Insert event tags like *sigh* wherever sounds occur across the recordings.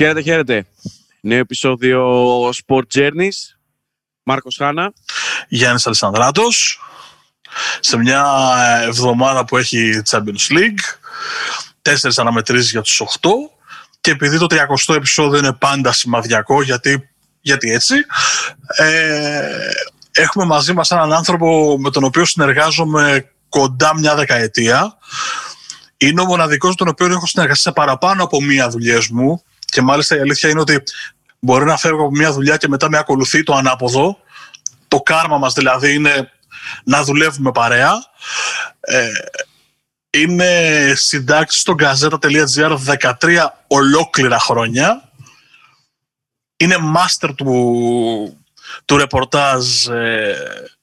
Χαίρετε, χαίρετε. Νέο επεισόδιο Sport Journeys. Μάρκος Χάνα. Γιάννης Αλessανδράτος. Σε μια εβδομάδα που έχει Champions League. Τέσσερις αναμετρήσεις για τους 8. Και επειδή το 30ο επεισόδιο είναι πάντα σημαδιακό, γιατί, γιατί έτσι, ε, έχουμε μαζί μας έναν άνθρωπο με τον οποίο συνεργάζομαι κοντά μια δεκαετία. Είναι ο μοναδικός με τον οποίο έχω συνεργαστεί σε παραπάνω από μία δουλειές μου. Και μάλιστα η αλήθεια είναι ότι μπορεί να φεύγω από μία δουλειά και μετά με ακολουθεί το ανάποδο. Το κάρμα μας δηλαδή είναι να δουλεύουμε παρέα. Ε, είναι συντάξεις στο gazeta.gr 13 ολόκληρα χρόνια. Είναι μάστερ του, του ρεπορτάζ ε,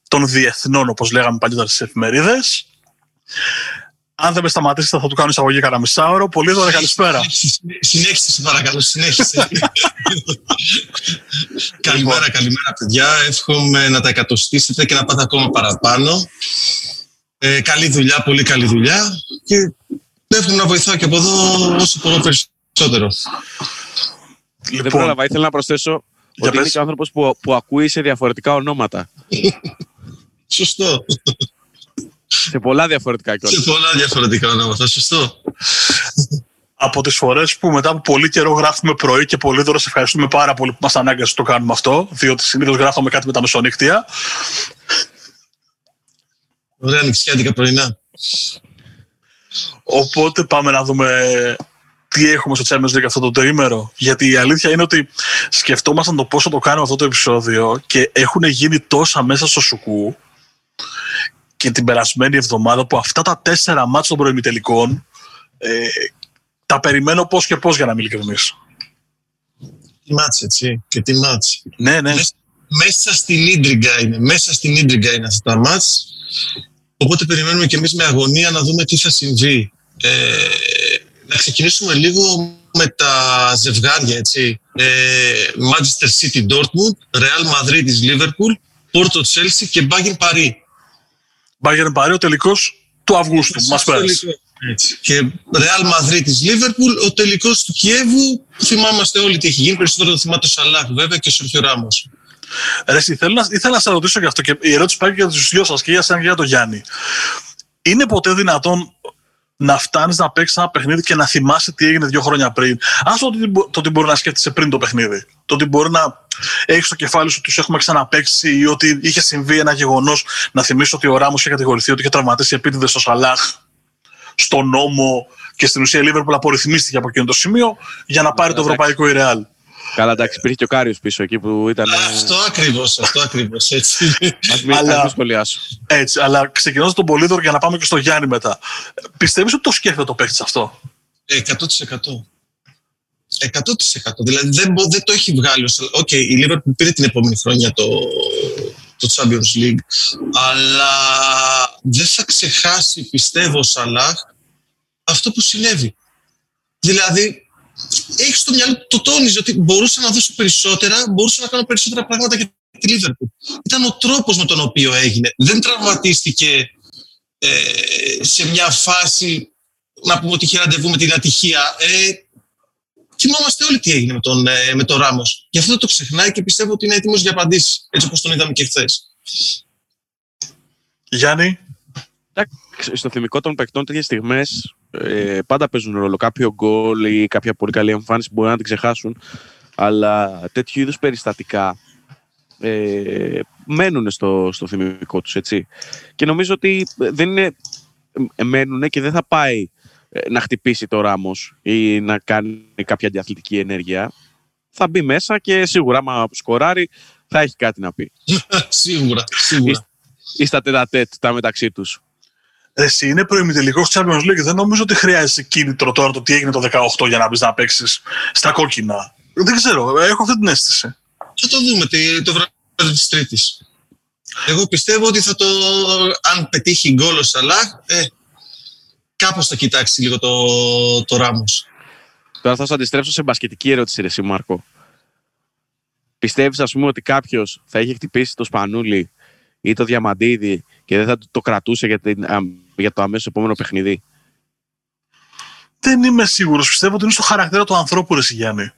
των διεθνών, όπως λέγαμε παλιότερα στις εφημερίδες. Αν δεν με σταματήσετε θα του κάνω εισαγωγή κανένα μισάωρο. Πολύ ωραία, καλησπέρα. Συνέχισε, σε παρακαλώ, συνέχισε. *laughs* καλημέρα, καλημέρα παιδιά. Εύχομαι να τα εκατοστήσετε και να πάτε ακόμα παραπάνω. Ε, καλή δουλειά, πολύ καλή δουλειά. Και εύχομαι να βοηθάω και από εδώ όσο μπορώ περισσότερο. Λοιπόν, δεν πρόλαβα, ήθελα να προσθέσω ότι είναι και ο άνθρωπος που, που ακούει σε διαφορετικά ονόματα. *laughs* Σωστό. Σε πολλά διαφορετικά κιόλας. Σε πολλά διαφορετικά ονόματα, σωστό. από τις φορές που μετά από πολύ καιρό γράφουμε πρωί και πολύ δώρο σε ευχαριστούμε πάρα πολύ που μας ανάγκασε το κάνουμε αυτό, διότι συνήθως γράφαμε κάτι με τα μεσονύχτια. Ωραία νηξιάτικα πρωινά. Οπότε πάμε να δούμε τι έχουμε στο Champions League αυτό το τρίμερο. Γιατί η αλήθεια είναι ότι σκεφτόμασταν το πόσο το κάνουμε αυτό το επεισόδιο και έχουν γίνει τόσα μέσα στο σουκού και την περασμένη εβδομάδα που αυτά τα τέσσερα μάτια των προημιτελικών ε, τα περιμένω πώς και πώς για να μην ειλικρινείς. Τι μάτς έτσι και τι μάτς. Ναι, ναι. Μέσα, στην Ίντριγκα είναι, μέσα στην Ίντριγκα είναι αυτά τα μάτς. Οπότε περιμένουμε και εμείς με αγωνία να δούμε τι θα συμβεί. Ε, να ξεκινήσουμε λίγο με τα ζευγάρια, έτσι. Ε, Manchester City Dortmund, Real Madrid της Liverpool, Porto Chelsea και Bayern Paris. Bayern Paris ο τελικός του Αυγούστου, μας πέρασε. Έτσι. Και Real Madrid της Liverpool, ο τελικός του Κιέβου, θυμάμαστε όλοι τι έχει γίνει, περισσότερο το θυμάται ο Σαλάχ βέβαια και ο Σερχιο Ράμος. Ρε, ήθελα, να, ήθελα να σα ρωτήσω γι' αυτό και η ερώτηση πάει και για τους δυο σας και για εσένα και για τον Γιάννη. Είναι ποτέ δυνατόν να φτάνεις να παίξεις ένα παιχνίδι και να θυμάσαι τι έγινε δύο χρόνια πριν; Α το, το ότι μπορεί να σκέφτεσαι πριν το παιχνίδι. Το ότι μπορεί να έχει στο κεφάλι σου ότι τους έχουμε ξαναπέξει ή ότι είχε συμβεί ένα γεγονός να θυμίσει ότι ο Ράμος είχε κατηγορηθεί ότι είχε τραυματίσει επίτηδες στο Σαλάχ, στον νόμο και στην ουσία η Λίβερπουλ απορριθμίστηκε από εκείνο το σημείο για να πάρει το ευρωπαϊκό Ιρεάλ. Καλά, εντάξει, υπήρχε και ο Κάριος πίσω εκεί που ήταν. Αυτό ακριβώς, αυτό ακριβώς. Έτσι. *laughs* Α μην, αλλά, σχολιάσω. Έτσι, αλλά ξεκινώντας τον Πολύδωρο για να πάμε και στο Γιάννη μετά. Πιστεύεις ότι το σκέφτεται το παίχτη αυτό; 100%. 100%. Δηλαδή δεν, δεν το έχει βγάλει. OK, okay, η Liverpool πήρε την επόμενη χρονιά το, το Champions League, αλλά δεν θα ξεχάσει, πιστεύω, ο Σαλάχ αυτό που συνέβη. Δηλαδή, έχει στο μυαλό το τόνιζε ότι μπορούσα να δώσω περισσότερα, μπορούσα να κάνω περισσότερα πράγματα για τη Λίβερπουλ. Ήταν ο τρόπος με τον οποίο έγινε. Δεν τραυματίστηκε ε, σε μια φάση να πούμε ότι είχε ραντεβού με την ατυχία. Ε, θυμόμαστε όλοι τι έγινε με τον, ε, με τον Ράμος. Γι' αυτό το ξεχνάει και πιστεύω ότι είναι έτοιμος για απαντήσεις, έτσι όπως τον είδαμε και χθες. Γιάννη. Στο θυμικό των παικτών τέτοιες στιγμές ε, πάντα παίζουν ρόλο. Κάποιο γκολ ή κάποια πολύ καλή εμφάνιση μπορεί να την ξεχάσουν. Αλλά τέτοιου είδους περιστατικά ε, μένουν στο, στο θυμικό τους, έτσι. Και νομίζω ότι δεν είναι, ε, μένουν και δεν θα πάει ε, να χτυπήσει το Ράμος ή να κάνει κάποια διαθλητική ενέργεια. Θα μπει μέσα και σίγουρα, άμα σκοράρει, θα έχει κάτι να πει. *laughs* σίγουρα, σίγουρα. Ή, ή στα τετατέτ τα μεταξύ τους. Εσύ είναι προημιτελικός Champions League. Δεν νομίζω ότι χρειάζεται κίνητρο τώρα το τι έγινε το 18 για να μπεις να παίξεις στα κόκκινα. Δεν ξέρω, έχω αυτή την αίσθηση. Θα το δούμε το βράδυ της Τρίτης. Εγώ πιστεύω ότι θα το. Αν πετύχει γκολ ο Σαλάχ, ε, κάπως θα κοιτάξεις λίγο το, το Ράμο. Τώρα θα σα αντιστρέψω σε μπασκετική ερώτηση, εσύ Μάρκο. Πιστεύεις, ας πούμε, ότι κάποιος θα είχε χτυπήσει το σπανούλι ή το διαμαντίδι και δεν θα το κρατούσε για, την, για το αμέσως επόμενο παιχνίδι; δεν είμαι σίγουρος. Πιστεύω ότι είναι στο χαρακτήρα του ανθρώπου, Ρε Γιάννη.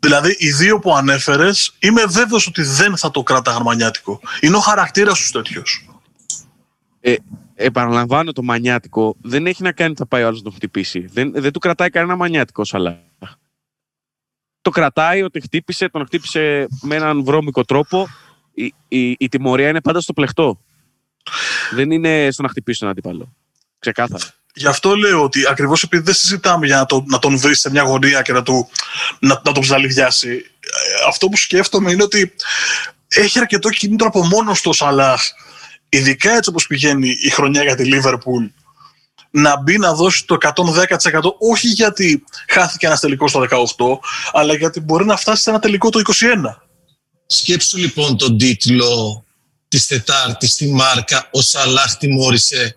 Δηλαδή, οι δύο που ανέφερες, είμαι βέβαιος ότι δεν θα το κράταγαν μανιάτικο. Είναι ο χαρακτήρας τους τέτοιος. Ε, επαναλαμβάνω το μανιάτικο δεν έχει να κάνει ότι θα πάει ο άλλος να τον χτυπήσει. Δεν, δεν του κρατάει κανένα μανιάτικο σαλά. Το κρατάει ότι χτύπησε, τον χτύπησε με έναν βρώμικο τρόπο. Η, η, η τιμωρία είναι πάντα στο πλεχτό. Δεν είναι στο να χτυπήσει τον αντίπαλο. Ξεκάθαρα. Γι' αυτό λέω ότι ακριβώς επειδή δεν συζητάμε για να, το, να τον βρεις σε μια γωνία και να, του, να, να τον ψαλιδιάσει, ε, αυτό που σκέφτομαι είναι ότι έχει αρκετό κινήτρο από μόνος του ο Σαλάχ, ειδικά έτσι όπως πηγαίνει η χρονιά για τη Λίβερπουλ, να μπει να δώσει το 110% όχι γιατί χάθηκε ένας τελικός στο 18, αλλά γιατί μπορεί να φτάσει σε ένα τελικό το 21. Σκέψου λοιπόν τον τίτλο της Τετάρτης στη Μάρκα ο Σαλάχ τιμώρησε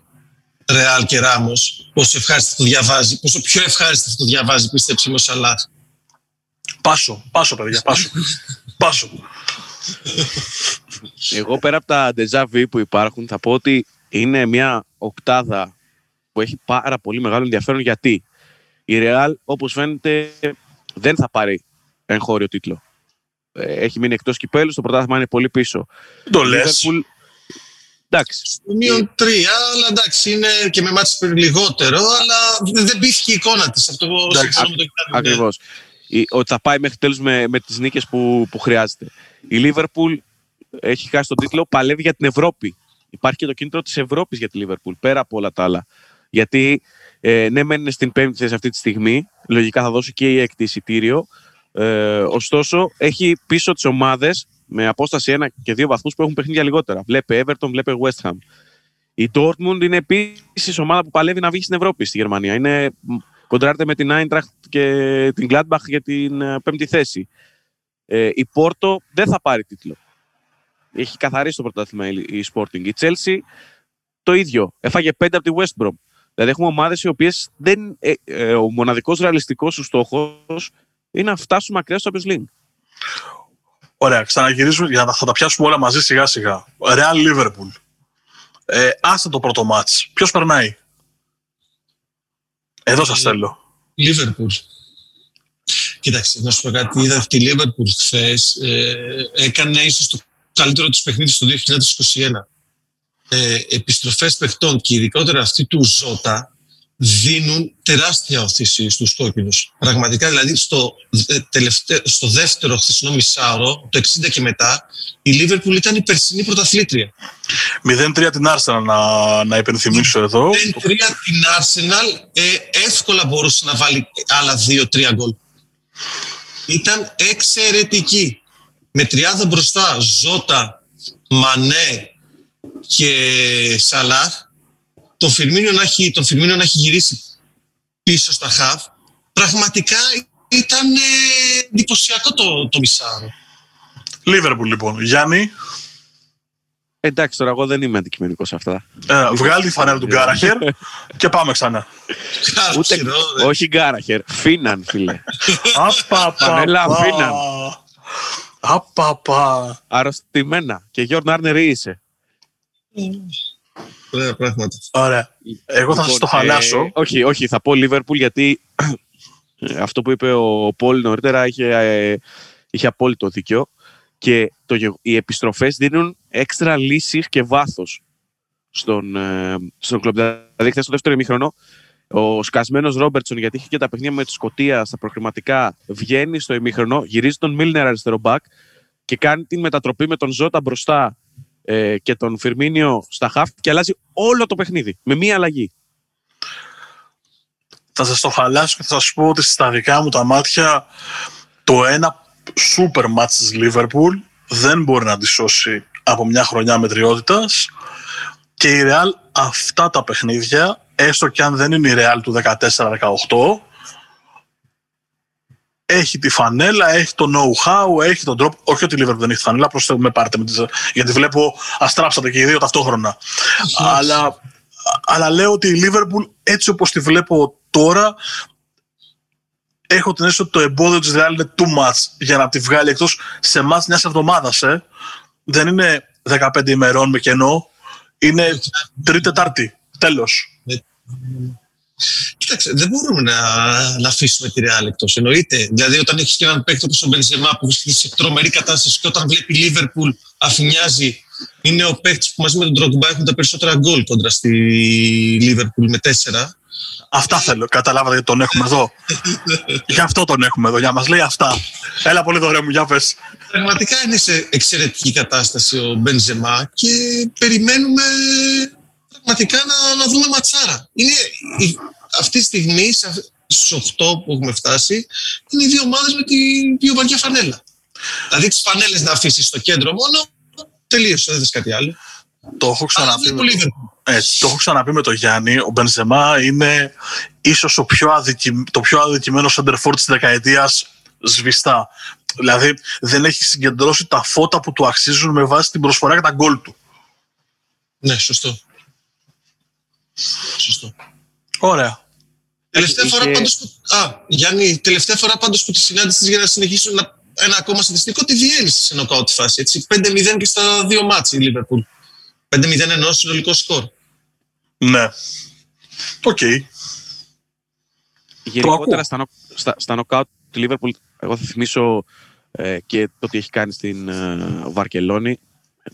Ρεάλ και Ράμος, πόσο ευχάριστα το διαβάζει, πόσο πιο ευχάριστα θα το διαβάζει, πίστεψε με ο Σαλάχ. Πάσο, πάσο παιδιά, πάσο. *laughs* πάσο. Εγώ πέρα από τα déjà vu που υπάρχουν, θα πω ότι είναι μια οκτάδα που έχει πάρα πολύ μεγάλο ενδιαφέρον γιατί η Real, όπως φαίνεται, δεν θα πάρει εγχώριο τίτλο. Ε, έχει μείνει εκτός κυπέλου, το πρωτάθλημα είναι πολύ πίσω. Το λες. Εντάξει. Στο μείον τρία, αλλά εντάξει, είναι και με μάτς λιγότερο, αλλά δεν πήθηκε η εικόνα της. Αυτό συμφωνώ με το Ακριβώς. Ότι θα πάει μέχρι τέλους με, με τις νίκες που, που χρειάζεται. Η Λίβερπουλ έχει χάσει τον τίτλο, παλεύει για την Ευρώπη. Υπάρχει και το κίνητρο της Ευρώπης για τη Λίβερπουλ, πέρα από όλα τα άλλα. Γιατί ε, ναι, μένει στην πέμπτη θέση αυτή τη στιγμή. Λογικά θα δώσει και η έκτη εισιτήριο. Ε, ωστόσο, έχει πίσω τις ομάδες με απόσταση ένα και δύο βαθμούς που έχουν παιχνίδια λιγότερα. Βλέπε Everton, βλέπε West Ham. Η Dortmund είναι επίσης ομάδα που παλεύει να βγει στην Ευρώπη στη Γερμανία. Είναι, κοντράρεται με την Eintracht και την Gladbach για την ε, πέμπτη θέση. Ε, η Πόρτο δεν θα πάρει τίτλο. Έχει καθαρίσει το πρωτάθλημα η Sporting. Η Chelsea το ίδιο. Έφαγε πέντε από τη West Brom. Δηλαδή έχουμε ομάδες οι οποίες δεν. Ε, ε, ο μοναδικός ρεαλιστικός σου στόχος είναι να φτάσουν μακριά στο Champions League. Ωραία, ξαναγυρίζουμε για να θα τα πιάσουμε όλα μαζί σιγά σιγά. Real Liverpool. Ε, άστε το πρώτο μάτς. Ποιος περνάει; Εδώ σας ε, θέλω. Liverpool. Κοίταξε, να σου πω κάτι. Είδα ότι η Liverpool χθες ε, έκανε ίσως το καλύτερο της παιχνίδι το 2021. Ε, επιστροφές παιχτών και ειδικότερα αυτή του Ζώτα δίνουν τεράστια οθήση στους κόκκινους. Πραγματικά, δηλαδή, στο, τελευταίο, στο δεύτερο χθεσινό μισάωρο, το 60 και μετά, η Λίβερπουλ ήταν η περσινή πρωταθλήτρια. 0-3 την Arsenal να, να υπενθυμίσω εδώ. 0-3 την Arsenal, ε, εύκολα μπορούσε να βάλει άλλα 2-3 γκολ. Ήταν εξαιρετική. Με τριάδα μπροστά, Ζώτα, Μανέ και Σαλάχ, τον Φιρμίνιο να έχει, τον Φιρμίνιο να έχει γυρίσει πίσω στα χαβ, πραγματικά ήταν ε, εντυπωσιακό το, το μισάρο. Λίβερπουλ λοιπόν. Γιάννη. Εντάξει, τώρα εγώ δεν είμαι αντικειμενικός σε αυτά. Ε, βγάλει τη φανέλα του Γκάραχερ *laughs* και πάμε ξανά. Ούτε, όχι Γκάραχερ, Φίναν, φίλε. *laughs* Απαπα. Φανέλα Φίναν. Απαπα. Αρρωστημένα. Και Γιώργο Άρνερ είσαι. Ωραία πράγματα. Ωραία. Εγώ θα λοιπόν, σα το χαλάσω. Ε, όχι, όχι, θα πω Liverpool γιατί ε, αυτό που είπε ο Πόλ νωρίτερα είχε, ε, είχε απόλυτο δίκιο και το, οι επιστροφές δίνουν έξτρα λύσεις και βάθος στον, ε, στον κλοπ. Δηλαδή, χθες στο δεύτερο ημίχρονο, ο σκασμένος Ρόμπερτσον, γιατί είχε και τα παιχνίδια με τη Σκωτία στα προκριματικά, βγαίνει στο ημίχρονο, γυρίζει τον Μίλνερ αριστερό μπακ και κάνει την μετατροπή με τον Ζώτα μπροστά ε, και τον Φιρμίνιο στα χαφ και αλλάζει όλο το παιχνίδι με μία αλλαγή. Θα σας το χαλάσω και θα σας πω ότι στα δικά μου τα μάτια το ένα σούπερ μάτς της Λίβερπουλ δεν μπορεί να τη σώσει από μια χρονιά μετριότητας και η Real αυτά τα παιχνίδια έστω και αν δεν είναι η Real του 14-18 έχει τη φανέλα, έχει το know-how, έχει τον τρόπο. Όχι ότι η Liverpool δεν έχει τη φανέλα, απλώς με πάρετε με τις, γιατί βλέπω αστράψατε και οι δύο ταυτόχρονα. αλλά, αλλά λέω ότι η Liverpool έτσι όπως τη βλέπω τώρα έχω την αίσθηση ότι το εμπόδιο της Real είναι too much για να τη βγάλει εκτός σε μάτς μιας εβδομάδας. Ε. Δεν είναι 15 ημερών με κενό, είναι τρίτη-τετάρτη. Τέλος. Κοίταξε, δεν μπορούμε να, να αφήσουμε τη Real εκτός. Εννοείται. Δηλαδή, όταν έχεις και έναν παίκτη όπως ο Μπενζεμά που βρίσκεται σε τρομερή κατάσταση και όταν βλέπει η Λίβερπουλ αφηνιάζει, είναι ο παίκτης που μαζί με τον Τρόγκμπα έχουν τα περισσότερα γκολ κοντρα στη Λίβερπουλ με τέσσερα. Αυτά θέλω. Καταλάβατε γιατί τον έχουμε εδώ. Γι' αυτό τον έχουμε εδώ, για να μας λέει αυτά. Έλα πολύ δωρεά μου, για πες. Πραγματικά είναι σε εξαιρετική κατάσταση ο Μπενζεμά και περιμένουμε πραγματικά να, να δούμε ματσάρα. Είναι η, αυτή τη στιγμή, στου 8 που έχουμε φτάσει, είναι οι δύο ομάδες με την πιο βαριά φανέλα. Δηλαδή τις φανέλες να αφήσεις στο κέντρο μόνο, τελείωσε, δεν θες κάτι άλλο. Το έχω, ξαναπεί με, ε, το έχω ξαναπεί με τον Γιάννη. Ο Μπενζεμά είναι ίσως ο πιο αδικη, το πιο αδικημένο σεντερφόρ της δεκαετίας σβηστά. Δηλαδή δεν έχει συγκεντρώσει τα φώτα που του αξίζουν με βάση την προσφορά και τα γκολ του. Ναι, σωστό. Σωστό. Ωραία. Τελευταία φορά πάντως που... Α, Γιάννη, τελευταία φορά πάντως που τη συνάντησες για να συνεχίσουν να... ένα ακόμα στατιστικό, τη διέλυσε σε νοκάουτ φάση. Έτσι, 5-0 και στα δύο μάτς η Λίβερπουλ. 5-0 εννοώ συνολικό σκορ. Ναι. OK. Okay. Γενικότερα στα, στα, στα νοκάουτ τη Λίβερπουλ, εγώ θα θυμίσω ε, και το τι έχει κάνει στην ε, Βαρκελόνη,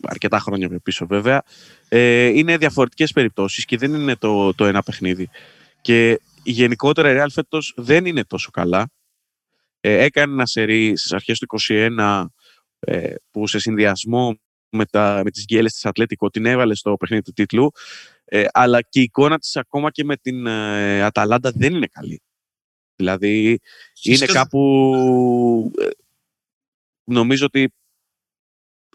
αρκετά χρόνια πίσω βέβαια, ε, είναι διαφορετικές περιπτώσεις και δεν είναι το, το ένα παιχνίδι. Και γενικότερα η Real φέτος δεν είναι τόσο καλά. Ε, έκανε ένα σερί στις αρχές του 2021 ε, που σε συνδυασμό με, τα, με τις γκέλες της Ατλέτικο την έβαλε στο παιχνίδι του τίτλου ε, αλλά και η εικόνα της ακόμα και με την ε, Αταλάντα δεν είναι καλή. Δηλαδή είναι κάπου ε, νομίζω ότι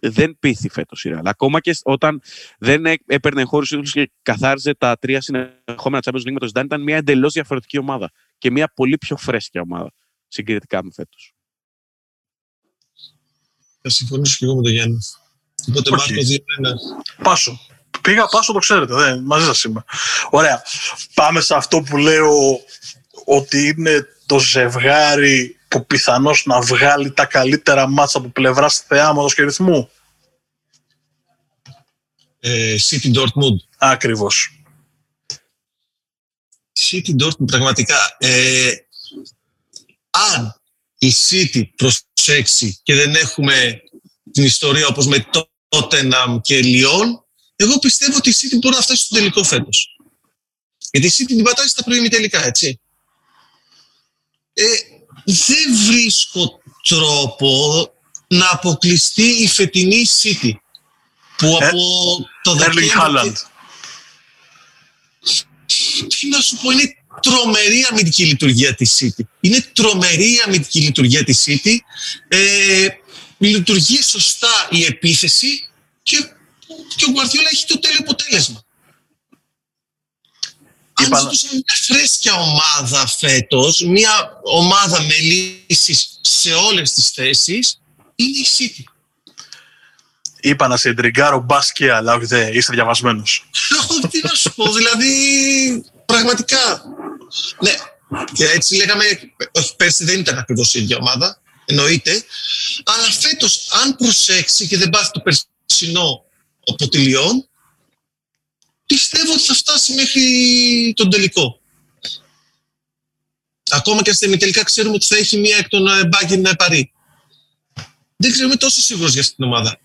δεν πείθει φέτος η Real. Ακόμα και όταν δεν έπαιρνε χώρου και καθάριζε τα τρία συνεχόμενα Champions League με το Zidane, ήταν μια εντελώς διαφορετική ομάδα και μια πολύ πιο φρέσκια ομάδα συγκριτικά με φέτος. Θα συμφωνήσω και εγώ με τον Γιάννη. Οπότε Μάρκος 2-1. Πάσο. Πήγα πάσο, το ξέρετε. Δεν, μαζί σας είμαι. Ωραία. Πάμε σε αυτό που λέω ότι είναι το ζευγάρι που πιθανώς να βγάλει τα καλύτερα μάτσα από πλευράς θεάματος και ρυθμού. Ε, City Dortmund. Ακριβώς. City Dortmund πραγματικά. Ε, αν η City προσέξει και δεν έχουμε την ιστορία όπως με Tottenham και Lyon, εγώ πιστεύω ότι η City μπορεί να φτάσει στο τελικό φέτος. Γιατί η City την πατάει στα πρωί τελικά, έτσι. Ε, δεν βρίσκω τρόπο να αποκλειστεί η φετινή City που ε, από το Δεκέμβριο... Τι να σου πω, είναι τρομερή αμυντική λειτουργία της City. Είναι τρομερή αμυντική λειτουργία της City. Ε, λειτουργεί σωστά η επίθεση και, και ο Γκουαρδιόλα έχει το τέλειο αποτέλεσμα. Αν ζητούσαμε μια φρέσκια ομάδα φέτος, μια ομάδα με λύσεις σε όλες τις θέσεις, είναι η City. Είπα να σε εντριγκάρω μπάσκε, αλλά όχι δεν είσαι διαβασμένος. Τι να σου πω, δηλαδή πραγματικά. Ναι, και έτσι λέγαμε, όχι πέρσι δεν ήταν ακριβώς η ίδια ομάδα, εννοείται, αλλά φέτος αν προσέξει και δεν πάθει το περσινό αποτελειών, πιστεύω ότι θα φτάσει μέχρι τον τελικό. Ακόμα και στην τελικά ξέρουμε ότι θα έχει μία εκ των να Παρί. Δεν ξέρουμε τόσο σίγουρος για αυτήν την ομάδα.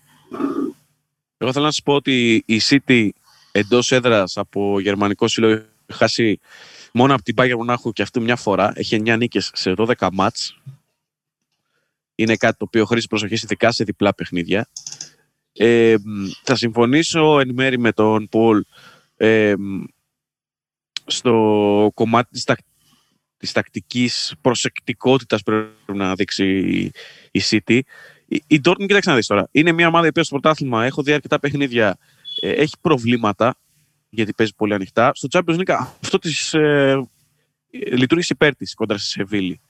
Εγώ θέλω να σας πω ότι η City εντός έδρας από γερμανικό σύλλογο έχει χάσει μόνο από την Bayern Μονάχου και αυτή μια φορά. Έχει 9 νίκες σε 12 μάτς. Είναι κάτι το οποίο χρήζει προσοχή ειδικά σε διπλά παιχνίδια. Ε, θα συμφωνήσω εν μέρη με τον Πολ ε, στο κομμάτι της, τακ, της τακτικής προσεκτικότητας πρέπει να δείξει η City. Η Dortmund, κοίταξε να δεις τώρα, είναι μια ομάδα που στο πρωτάθλημα έχω δει αρκετά παιχνίδια, ε, έχει προβλήματα, γιατί παίζει πολύ ανοιχτά. Στο Champions League αυτό της ε, λειτουργήσε υπέρ της κόντρα στη Σεβίλη.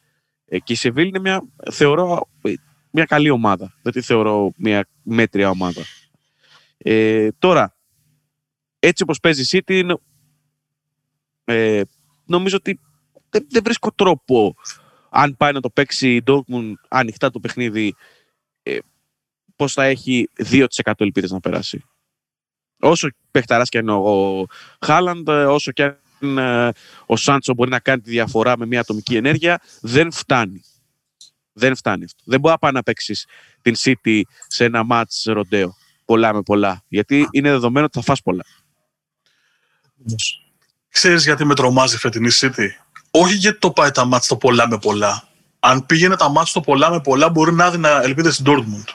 Ε, και η Σεβίλη είναι μια, θεωρώ, μια καλή ομάδα. Δεν τη θεωρώ μια μέτρια ομάδα. Ε, τώρα, έτσι όπως παίζει η City, ε, νομίζω ότι δεν, δεν, βρίσκω τρόπο αν πάει να το παίξει η Dortmund ανοιχτά το παιχνίδι ε, πώς θα έχει 2% ελπίδες να περάσει. Όσο παιχταράς και είναι ο Χάλαντ, όσο και αν ε, ο Σάντσο μπορεί να κάνει τη διαφορά με μια ατομική ενέργεια, δεν φτάνει. Δεν φτάνει αυτό. Δεν μπορεί να πάει να παίξεις την City σε ένα μάτς ροντέο. Πολλά με πολλά. Γιατί είναι δεδομένο ότι θα φας πολλά. Ξέρεις γιατί με τρομάζει η φετινή City; Όχι γιατί το πάει τα μάτς το πολλά με πολλά. Αν πήγαινε τα μάτς το πολλά με πολλά μπορεί να δει ελπίδε στην Dortmund.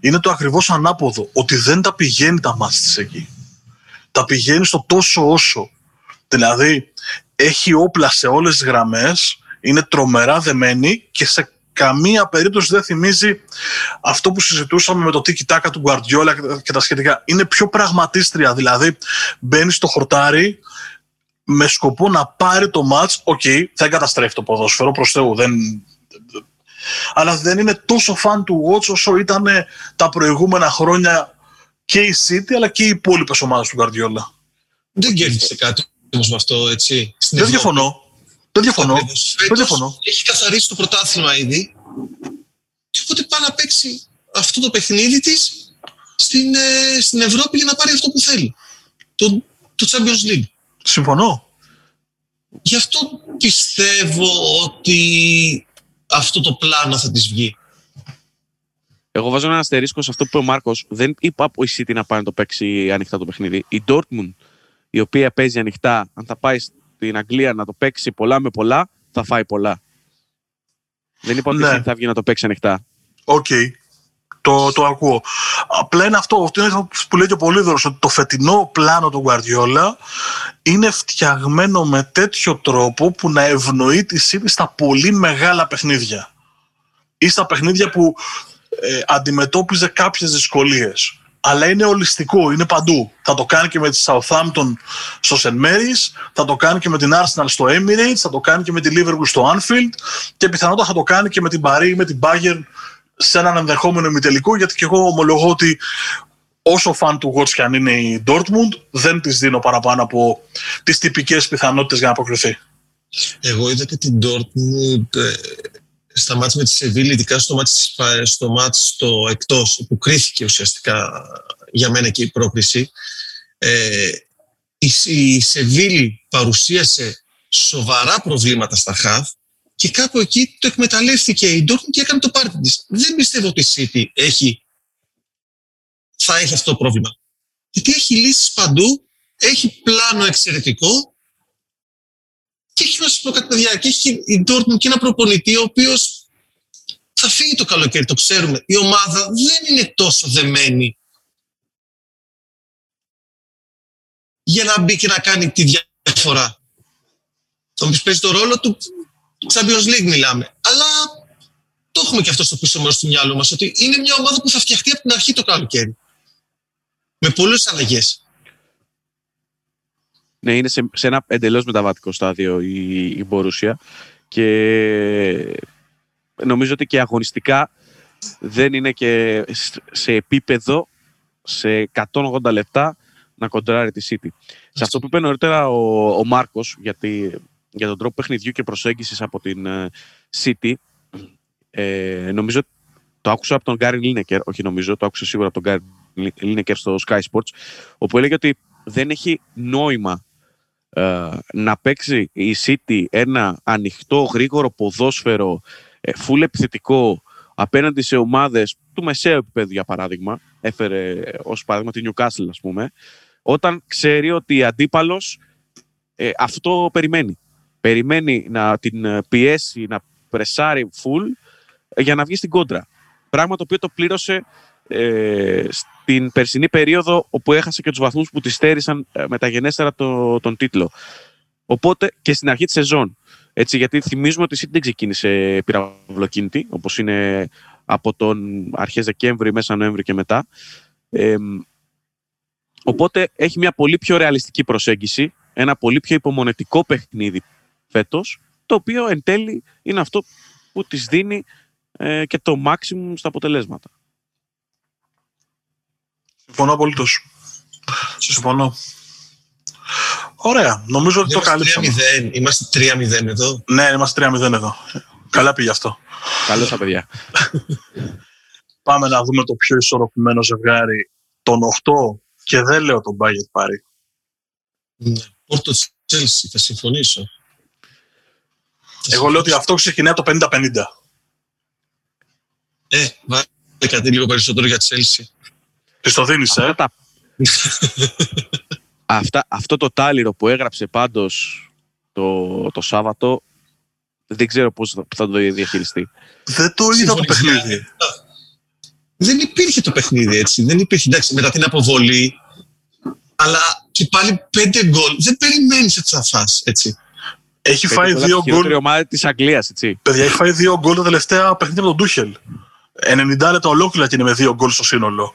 Είναι το ακριβώς ανάποδο. Ότι δεν τα πηγαίνει τα μάτς της εκεί. Τα πηγαίνει στο τόσο όσο. Δηλαδή έχει όπλα σε όλες τις γραμμές είναι τρομερά δεμένη και σε καμία περίπτωση δεν θυμίζει αυτό που συζητούσαμε με το τίκι τάκα του Γκουαρδιόλα και τα σχετικά. Είναι πιο πραγματίστρια, δηλαδή μπαίνει στο χορτάρι με σκοπό να πάρει το μάτς, OK, okay, δεν καταστρέφει το ποδόσφαιρο, προς Θεού, δεν... αλλά δεν είναι τόσο φαν του Watch όσο ήταν τα προηγούμενα χρόνια και η City αλλά και οι υπόλοιπες ομάδες του Γκουαρδιόλα. Δεν κέρδισε κάτι όμως με αυτό, έτσι. δεν διαφωνώ. Δεν διαφωνώ. Δεν διαφωνώ. Έχει καθαρίσει το πρωτάθλημα ήδη. Και οπότε πάει να παίξει αυτό το παιχνίδι της στην, ε, στην Ευρώπη για να πάρει αυτό που θέλει. Το, το Champions League. Συμφωνώ. Γι' αυτό πιστεύω ότι αυτό το πλάνο θα της βγει. Εγώ βάζω ένα αστερίσκο σε αυτό που είπε ο Μάρκος. Δεν είπα ότι η City να πάει να το παίξει ανοιχτά το παιχνίδι. Η Dortmund, η οποία παίζει ανοιχτά, αν θα πάει στην Αγγλία να το παίξει πολλά με πολλά, θα φάει πολλά. Δεν είπα ότι ναι. θα βγει να το παίξει ανοιχτά. OK. Okay. Το, το ακούω. Απλά είναι αυτό, αυτό είναι που λέει και ο Πολύδωρος, ότι το φετινό πλάνο του Guardiola είναι φτιαγμένο με τέτοιο τρόπο που να ευνοεί τη City στα πολύ μεγάλα παιχνίδια. Ή στα παιχνίδια που ε, αντιμετώπιζε κάποιες δυσκολίες αλλά είναι ολιστικό, είναι παντού. Θα το κάνει και με τη Southampton στο St. Mary's, θα το κάνει και με την Arsenal στο Emirates, θα το κάνει και με τη Liverpool στο Anfield και πιθανότατα θα το κάνει και με την Paris ή με την Bayern σε έναν ενδεχόμενο ημιτελικό, γιατί και εγώ ομολογώ ότι όσο φαν του Watch και αν είναι η Dortmund, δεν της δίνω παραπάνω από τις τυπικές πιθανότητες για να αποκριθεί. Εγώ είδα και την Dortmund ε, στα μάτια με τη Σεβίλη, ειδικά στο μάτι, στο μάτι στο εκτός, που κρίθηκε ουσιαστικά για μένα και η πρόκριση, ε, η, η Σεβίλη παρουσίασε σοβαρά προβλήματα στα χαφ και κάπου εκεί το εκμεταλλεύτηκε η Ντόρκιν και έκανε το πάρτι της. Δεν πιστεύω ότι η City έχει, θα έχει αυτό το πρόβλημα. Γιατί έχει λύσεις παντού, έχει πλάνο εξαιρετικό και έχει να σου πω κάτι, παιδιά, και έχει η Dortmund και ένα προπονητή ο οποίος θα φύγει το καλοκαίρι, το ξέρουμε. Η ομάδα δεν είναι τόσο δεμένη για να μπει και να κάνει τη διαφορά. Θα μου παίζει το ρόλο του; Champions League μιλάμε. Αλλά το έχουμε και αυτό στο πίσω μέρος του μυαλού μας, ότι είναι μια ομάδα που θα φτιαχτεί από την αρχή το καλοκαίρι. Με πολλές αλλαγές. Ναι, είναι σε, σε ένα εντελώς μεταβατικό στάδιο η, η Μπορούσια και νομίζω ότι και αγωνιστικά δεν είναι και σε επίπεδο σε 180 λεπτά να κοντράρει τη City. Σε αυτό που είπε νωρίτερα ο, ο Μάρκος για, για τον τρόπο παιχνιδιού και προσέγγισης από την uh, City ε, νομίζω το άκουσα από τον Γκάρι Λίνεκερ, όχι νομίζω, το άκουσα σίγουρα από τον Γκάρι Λίνεκερ στο Sky Sports, όπου έλεγε ότι δεν έχει νόημα ε, να παίξει η City ένα ανοιχτό, γρήγορο ποδόσφαιρο, φουλ ε, επιθετικό απέναντι σε ομάδες του μεσαίου επίπεδου για παράδειγμα, έφερε ως παράδειγμα τη Newcastle ας πούμε, όταν ξέρει ότι η αντίπαλος ε, αυτό περιμένει. Περιμένει να την πιέσει, να πρεσάρει full για να βγει στην κόντρα. Πράγμα το οποίο το πλήρωσε ε, στην περσινή περίοδο όπου έχασε και τους βαθμούς που τη στέρισαν ε, μεταγενέστερα το, τον τίτλο. Οπότε και στην αρχή της σεζόν. Έτσι, γιατί θυμίζουμε ότι η City δεν ξεκίνησε πυραυλοκίνητη, όπως είναι από τον αρχές Δεκέμβρη, μέσα Νοέμβρη και μετά. Ε, οπότε έχει μια πολύ πιο ρεαλιστική προσέγγιση, ένα πολύ πιο υπομονετικό παιχνίδι φέτος, το οποίο εν τέλει είναι αυτό που της δίνει ε, και το maximum στα αποτελέσματα. Συμφωνώ απολύτως. Συμφωνώ. Ωραία. Νομίζω ότι το καλύψαμε. Είμαστε 3-0 εδώ. Ναι, είμαστε 3-0 εδώ. Καλά πήγε αυτό. Καλώς τα παιδιά. *laughs* Πάμε να δούμε το πιο ισορροπημένο ζευγάρι. Τον 8 και δεν λέω τον Μπάγκετ πάρει. Ναι. Πόρτο Chelsea, θα συμφωνήσω. Εγώ λέω ότι αυτό ξεκινάει από το 50-50. Ε, βάλε κάτι λίγο περισσότερο για Chelsea. Τι το δίνεις, ε. Αυτά τα- *laughs* Αυτά, αυτό το τάλιρο που έγραψε πάντως το, το Σάββατο δεν ξέρω πώς θα, θα το διαχειριστεί. Δεν το είδα το Συμφωνείς, παιχνίδι. Δεν υπήρχε το παιχνίδι έτσι. Δεν υπήρχε. Εντάξει, μετά την αποβολή. Αλλά και πάλι πέντε γκολ. Δεν περιμένεις έτσι να φας, έτσι. Έχει Πέντε φάει γκολ από δύο τη χειρότερη γκολ. ομάδα της Αγγλίας, έτσι. Παιδιά, έχει φάει δύο γκολ τα τελευταία παιχνίδια με τον Ντούχελ. 90 λεπτά ολόκληρα και είναι με δύο γκολ στο σύνολο.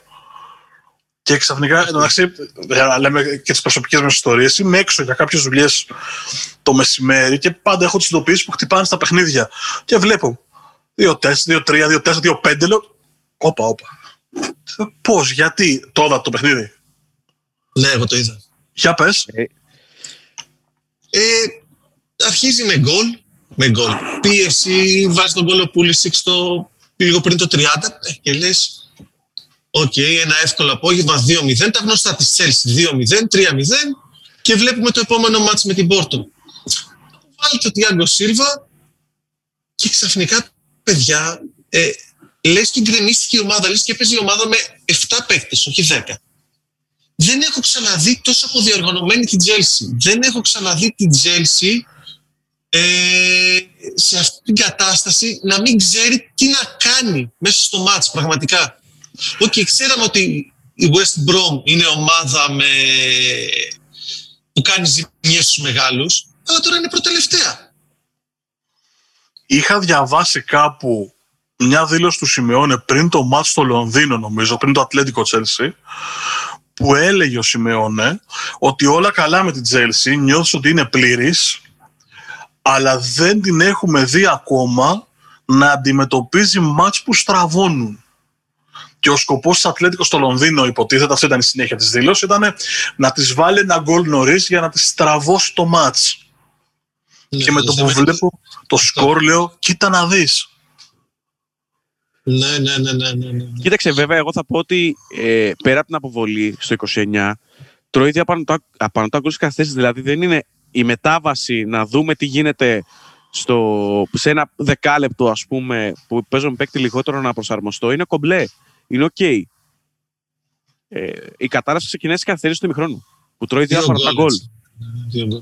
Και ξαφνικά, εντάξει, για να λέμε και τις προσωπικές μας ιστορίες, είμαι έξω για κάποιες δουλειές το μεσημέρι και πάντα έχω τις ειδοποιήσεις που χτυπάνε στα παιχνίδια. Και βλέπω 2-4, 2-3, 2-4, 2-5. Λέω, όπα, όπα. Πώς, γιατί, τώρα το παιχνίδι; Ναι, εγώ το είδα. Για πες. Ε, αρχίζει με γκολ. Με γκολ. Πίεση, βάζει τον γκολ ο Πούλησικ στο λίγο πριν το 30 ε, και λες. Οκ, ένα εύκολο απόγευμα 2-0. Τα γνωστά της Chelsea 2-0, 3-0 και βλέπουμε το επόμενο μάτς με την Πόρτο. Αποβάλλεται ο Τιάγκο Σίλβα και ξαφνικά, παιδιά, ε, λες και γκρεμίστηκε η ομάδα, λες και παίζει η ομάδα με 7 παίκτες, όχι 10. Δεν έχω ξαναδεί τόσο αποδιοργανωμένη την Chelsea. Δεν έχω ξαναδεί την Chelsea ε, σε αυτή την κατάσταση να μην ξέρει τι να κάνει μέσα στο μάτς πραγματικά. Οκ, ξέραμε ότι η West Brom είναι ομάδα με... που κάνει ζημιές στους μεγάλους, αλλά τώρα είναι προτελευταία. Είχα διαβάσει κάπου μια δήλωση του Σιμεώνε πριν το μάτς στο Λονδίνο, νομίζω, πριν το Ατλέντικο Τσέλσι, που έλεγε ο Σιμεώνε ότι όλα καλά με την Τσέλσι, νιώθεις ότι είναι πλήρης, αλλά δεν την έχουμε δει ακόμα να αντιμετωπίζει μάτς που στραβώνουν. Και ο σκοπός της Ατλέτικος στο Λονδίνο, υποτίθεται, αυτή ήταν η συνέχεια της δήλωσης, ήταν να της βάλει ένα γκολ νωρίς για να της στραβώσει το μάτς. και με το που βλέπω το σκορ λέω, κοίτα να δεις. Ναι, ναι, ναι, ναι, ναι, ναι. Κοίταξε, βέβαια, εγώ θα πω ότι ε, πέρα από την αποβολή στο 29, τρώει δύο απανωτά γκολ καθέσει. Δηλαδή δεν είναι η μετάβαση να δούμε τι γίνεται στο, σε ένα δεκάλεπτο, ας πούμε, που παίζω με παίκτη λιγότερο να προσαρμοστώ, είναι κομπλέ. Είναι οκ. Ε, η κατάρρευση ξεκινάει στις καθυστερήσεις του ημιχρόνου, που τρώει δύο Δύο απανωτά γκολ, γκολ. έτσι. Δύο γκολ.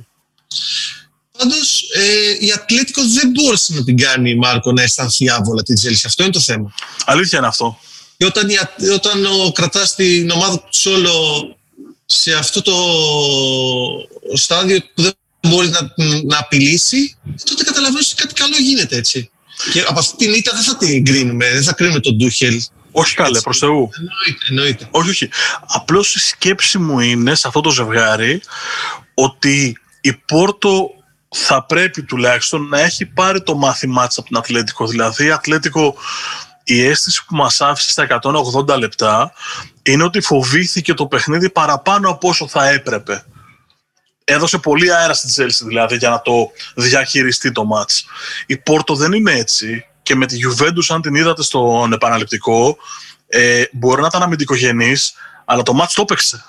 Πάντως, ε, η Ατλέτικο δεν μπόρεσε να την κάνει, Μάρκο, να αισθανθεί άβολα την Chelsea. Αυτό είναι το θέμα. Αλήθεια είναι αυτό. Και όταν, η, Α- όταν ο, κρατάς την ομάδα του Τσόλο σε αυτό το στάδιο που δεν μπορεί να, να απειλήσει, τότε καταλαβαίνεις ότι κάτι καλό γίνεται έτσι. Και από αυτή την ήττα δεν θα την κρίνουμε, δεν θα κρίνουμε τον Ντούχελ. Όχι καλέ, Έτσι. προς Θεού. Εννοείται, εννοείται. Όχι, όχι. Απλώς η σκέψη μου είναι σε αυτό το ζευγάρι ότι η Πόρτο θα πρέπει τουλάχιστον να έχει πάρει το μάθημά της από την Ατλέτικο. Δηλαδή η Ατλέτικο η αίσθηση που μας άφησε στα 180 λεπτά είναι ότι φοβήθηκε το παιχνίδι παραπάνω από όσο θα έπρεπε. Έδωσε πολύ αέρα στην Chelsea δηλαδή για να το διαχειριστεί το μάτς. Η Πόρτο δεν είναι έτσι και με τη Juventus αν την είδατε στον επαναληπτικό ε, μπορεί να ήταν αμυντικογενής αλλά το μάτς το έπαιξε.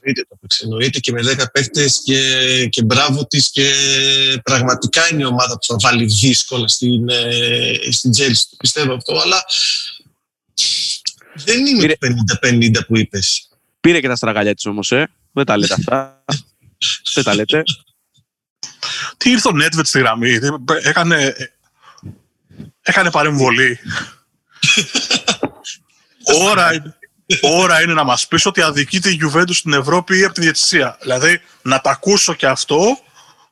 Εννοείται το παίξει. Εννοείται και με 10 παίχτε και, και μπράβο της και πραγματικά είναι η ομάδα που θα βάλει δύσκολα στην, ε, στην Chelsea. Το πιστεύω αυτό, αλλά δεν είναι Πήρε- το 50-50 που είπες. Πήρε και τα στραγαλιά της όμως, ε. Δεν τα λέτε αυτά. Δεν τα λέτε. Τι ήρθε ο Νέτβετ στη γραμμή, τι- έκανε, έκανε παρεμβολή. ώρα, είναι- ώρα είναι να μας πεις ότι αδικείται η Juventus στην Ευρώπη ή από τη διαιτησία. Δηλαδή, να τα ακούσω και αυτό,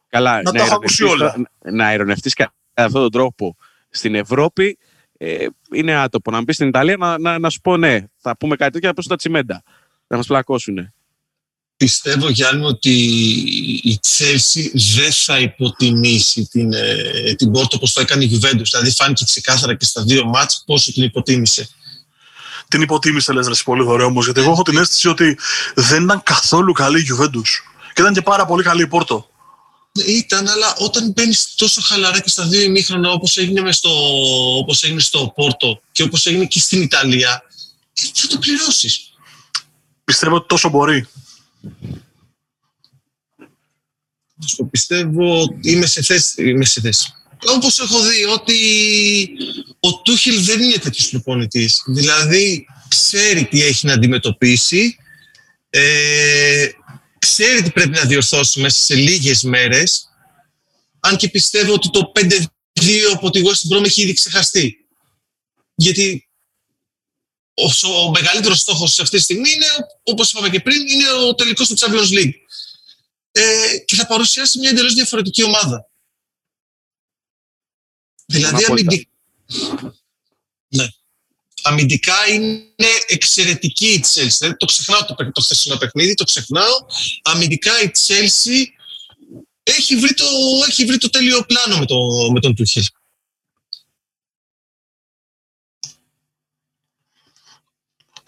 Καλά, Να τα έχω ακούσει ειρωνευτείς όλα. το- να ειρωνευτείς κατά αυτόν τον τρόπο στην Ευρώπη ε, είναι άτομο. Να μου πει στην Ιταλία να, να, να σου πω ναι, θα πούμε κάτι τέτοιο, να πέσουν τα τσιμέντα. Να μας πλακώσουν. Πιστεύω, Γιάννη, ότι η Chelsea δεν θα υποτιμήσει την, ε, την Πόρτο όπως το έκανε η Juventus. Δηλαδή φάνηκε ξεκάθαρα και στα δύο μάτς πόσο την υποτίμησε. την υποτίμησε λες ρε εσύ, πολύ ωραίο όμως, γιατί εγώ έχω την αίσθηση ότι δεν ήταν καθόλου καλή η Juventus. Και ήταν και πάρα πολύ καλή η Πόρτο. Ήταν, αλλά όταν μπαίνει τόσο χαλαρά και στα δύο ημίχρονα όπως έγινε, μες στο, όπως έγινε στο Πόρτο και όπως έγινε και στην Ιταλία, ε, θα το πληρώσεις. Πιστεύω ότι τόσο μπορεί. πιστεύω ότι είμαι σε θέση. Είμαι σε θέση. Όπως έχω δει ότι ο Τούχελ δεν είναι τέτοιος προπονητής. Δηλαδή ξέρει τι έχει να αντιμετωπίσει, ε, ξέρει τι πρέπει να διορθώσει μέσα σε λίγες μέρες, αν και πιστεύω ότι το 5-2 από τη West Brom έχει ήδη ξεχαστεί. Γιατί ο, ο μεγαλύτερος στόχος αυτή τη στιγμή είναι, όπως είπαμε και πριν, είναι ο τελικός του Champions League. Ε, και θα παρουσιάσει μια εντελώς διαφορετική ομάδα. Δηλαδή, αμυντικά, ναι. αμυντικά είναι εξαιρετική η Chelsea. το ξεχνάω το, το χθεσινό παιχνίδι, το ξεχνάω. Αμυντικά η Chelsea έχει βρει το, έχει βρει το τέλειο πλάνο με, το, με τον Τούχελ.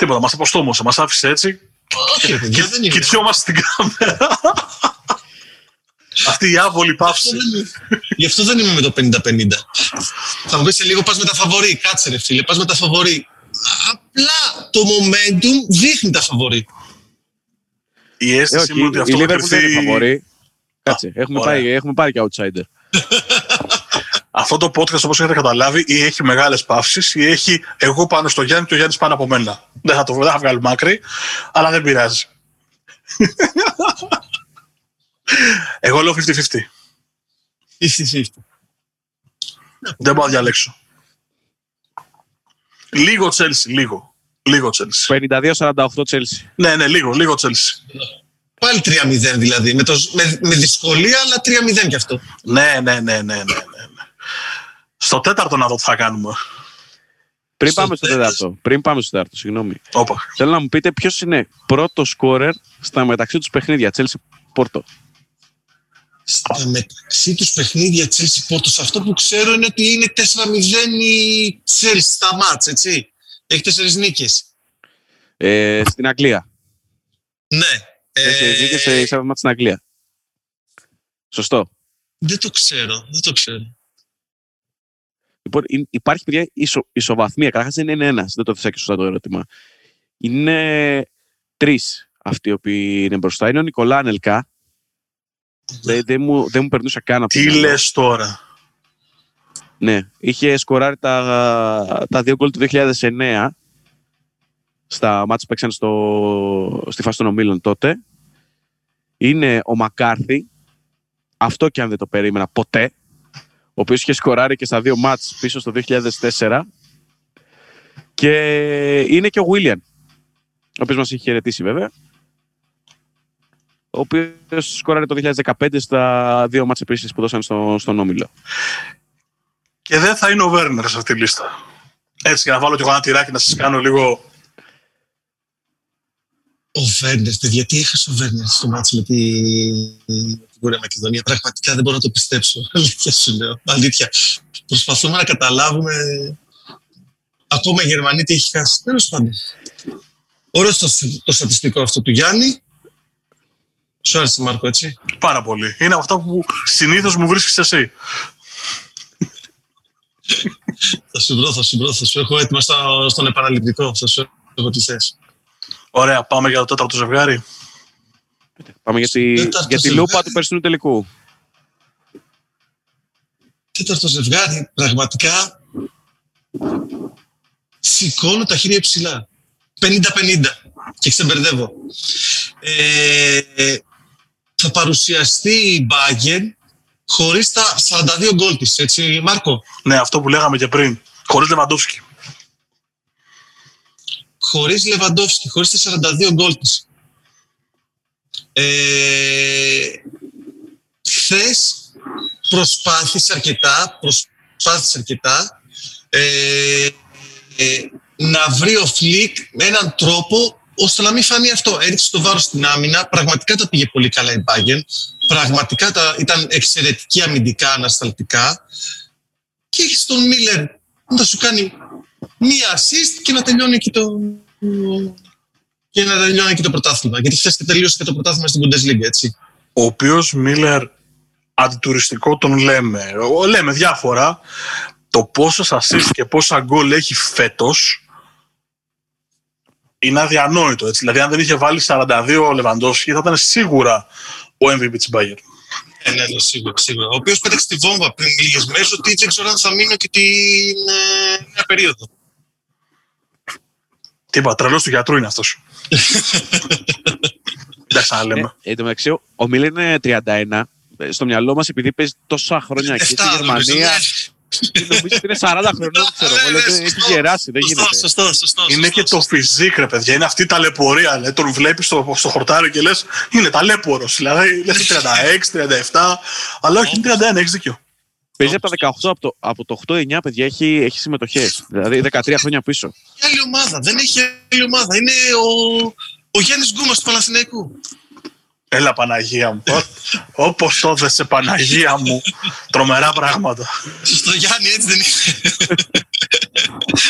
Τίποτα, μας αποστόμωσε, μας άφησε έτσι. Όχι, παιδιά, δεν είναι. Κοιτιόμαστε στην κάμερα. Αυτή η άβολη παύση. Γι' αυτό δεν είμαι με το 50-50. Θα μου πεις σε λίγο πας με τα φαβορή. Κάτσε ρε φίλε, πας με τα φαβορή. Απλά το momentum δείχνει τα φαβορή. Η αίσθηση Ε, μου ότι όχι, αυτό η θα Liverpool δεν είναι κρυφτεί... φαβορή. Κάτσε, έχουμε, ωραία. πάει, έχουμε πάρει και outsider. *laughs* Αυτό το podcast, όπως έχετε καταλάβει, ή έχει μεγάλες παύσεις, ή έχει εγώ πάνω στο Γιάννη και ο Γιάννης πάνω από μένα. Δεν θα το δεν θα βγάλουμε άκρη, αλλά δεν πειράζει. *laughs* εγώ λέω 50-50. 50-50. Δεν μπορώ να διαλέξω. Λίγο Chelsea, λίγο. Λίγο Chelsea. 52-48 Chelsea. Ναι, ναι, λίγο, λίγο Chelsea. Πάλι 3-0 δηλαδή. Με, το, με, με δυσκολία, αλλά 3-0 κι αυτό. Ναι, ναι, ναι, ναι, ναι, ναι. ναι. Στο τέταρτο να δω τι θα κάνουμε. Πριν Στο πάμε στο τέλος. τέταρτο. Πριν πάμε στο τέταρτο, συγγνώμη. Όπα. Θέλω να μου πείτε ποιος είναι πρώτος σκόρερ στα μεταξύ τους παιχνίδια. Chelsea Πόρτο. Στα μεταξύ τους παιχνίδια Chelsea Porto, αυτό που ξέρω είναι ότι είναι 4-0 η Chelsea στα μάτς, έτσι. Έχει τέσσερις νίκες. Ε, στην Αγγλία. Ναι. Τέσσερις Ε, νίκες σε εισάβημα μάτς στην Αγγλία. Σωστό. δεν το ξέρω, δεν το ξέρω. Λοιπόν, είναι- υπάρχει παιδιά ισο, ισοβαθμία. Καταρχάς δεν είναι ένας. Δεν το θέσατε και σωστά το ερώτημα. Είναι τρεις αυτοί οι οποίοι είναι μπροστά. Είναι ο Νικολά Ανελκά. Δεν, δεν, μου, δεν μου περνούσε καν από το Τι μυαλό. λες τώρα; Ναι, είχε σκοράρει τα, τα δύο γκολ του 2009 στα μάτια που παίξαν στο, στη φάση των ομίλων τότε. Είναι ο Μακάρθι, αυτό και αν δεν το περίμενα ποτέ, ο οποίος είχε σκοράρει και στα δύο μάτς πίσω στο 2004. Και είναι και ο Βίλιαν, ο οποίος μας έχει χαιρετήσει βέβαια. Ο οποίος σκοράρει το 2015 στα δύο μάτς επίσης που δώσαν στο, στον Όμιλο. Και δεν θα είναι ο Βέρνερ σε αυτή τη λίστα. Έτσι, για να βάλω και εγώ ένα τυράκι να σας κάνω λίγο... Ο Βέρνερ, παιδιά, τι έχασε ο Βέρνερ στο μάτς με τη, με την Βόρεια Μακεδονία. Πραγματικά δεν μπορώ να το πιστέψω. *laughs* Αλήθεια σου λέω. Αλήθεια. Προσπαθούμε να καταλάβουμε ακόμα οι Γερμανοί τι έχει χάσει. Τέλος πάντων. Ωραίος το, το στατιστικό αυτό του Γιάννη. Σου άρεσε, Μάρκο, έτσι; Πάρα πολύ. Είναι αυτό που συνήθως μου βρίσκεις εσύ. Θα σου βρω, θα σου βρω. Θα σου έχω έτοιμα στο, στον επαναληπτικό. Θα σου έχω τι θες. Ωραία, πάμε για το τέταρτο ζευγάρι. Πάμε για τη, Τέταρτο για τη ζευγάρι. λούπα του περσινού τελικού. τέταρτο ζευγάρι, πραγματικά σηκώνω τα χέρια ψηλά. 50-50 και ξεμπερδεύω. Ε, θα παρουσιαστεί η Bayern χωρίς τα 42 γκολ της, έτσι Μάρκο; Ναι, αυτό που λέγαμε και πριν. Χωρίς Λεβαντόφσκι. Χωρίς Λεβαντόφσκι, χωρίς τα 42 γκολ της. Ε, χθες προσπάθησε αρκετά, προσπάθησε αρκετά ε, ε, να βρει ο Φλικ με έναν τρόπο ώστε να μην φανεί αυτό. Έριξε το βάρος στην άμυνα, πραγματικά τα πήγε πολύ καλά η Bayern, πραγματικά τα, ήταν εξαιρετική αμυντικά, ανασταλτικά και έχεις τον Μίλλερ να σου κάνει μία assist και να τελειώνει εκεί το, και να τελειώνει εκεί το πρωτάθλημα. Γιατί χθες και τελείωσε και το πρωτάθλημα στην Bundesliga, έτσι. Ο οποίος Μίλλερ αντιτουριστικό τον λέμε. Ο- Λέμε διάφορα. Το πόσος assist και πόσα γκολ έχει φέτος είναι αδιανόητο. Έτσι. Δηλαδή, αν δεν είχε βάλει 42 ο Λεβαντόφσκι, θα ήταν σίγουρα ο MVP της Bayern. Ε, ναι, ναι, σίγουρα, σίγουρα. Ο οποίος πέταξε τη βόμβα πριν λίγες μέρες ότι δεν ξέρω αν θα μείνω και την ε, νέα περίοδο. Τι είπα, τρελός του γιατρού είναι αυτός. *laughs* Εντάξει, να λέμε. Ε, εν τω μεταξύ, ο Μίλ είναι 31. Ε, Στο μυαλό μας, επειδή παίζει τόσα χρόνια εκεί στη Εφτά, νομίζω, Γερμανία, ναι. νομίζω ότι είναι 40 χρονών, ξέρω εγώ. Ναι, ναι, δηλαδή, Έχει σωστό. γεράσει, δεν Σωστό, γίνεται. σωστό, σωστό. Είναι και το φυσικ, ρε παιδιά. Είναι αυτή η ταλαιπωρία. Δηλαδή, τον βλέπεις στο, στο χορτάρι και λες: Είναι ταλέπορο. Δηλαδή, λες 36, 37. Αλλά όχι, είναι 31, έχεις δίκιο. Παίζει από τα 18, από το, από το 8-9, παιδιά, έχει, έχει συμμετοχές. Δηλαδή 13 χρόνια πίσω. Και άλλη ομάδα. Δεν έχει άλλη ομάδα. Είναι ο, ο Γιάννης Γκούμας του Παναθηναϊκού. Έλα, Παναγία μου. *laughs* Όπως το έδεσε, Παναγία μου. Τρομερά πράγματα. Στο Γιάννη έτσι δεν είναι.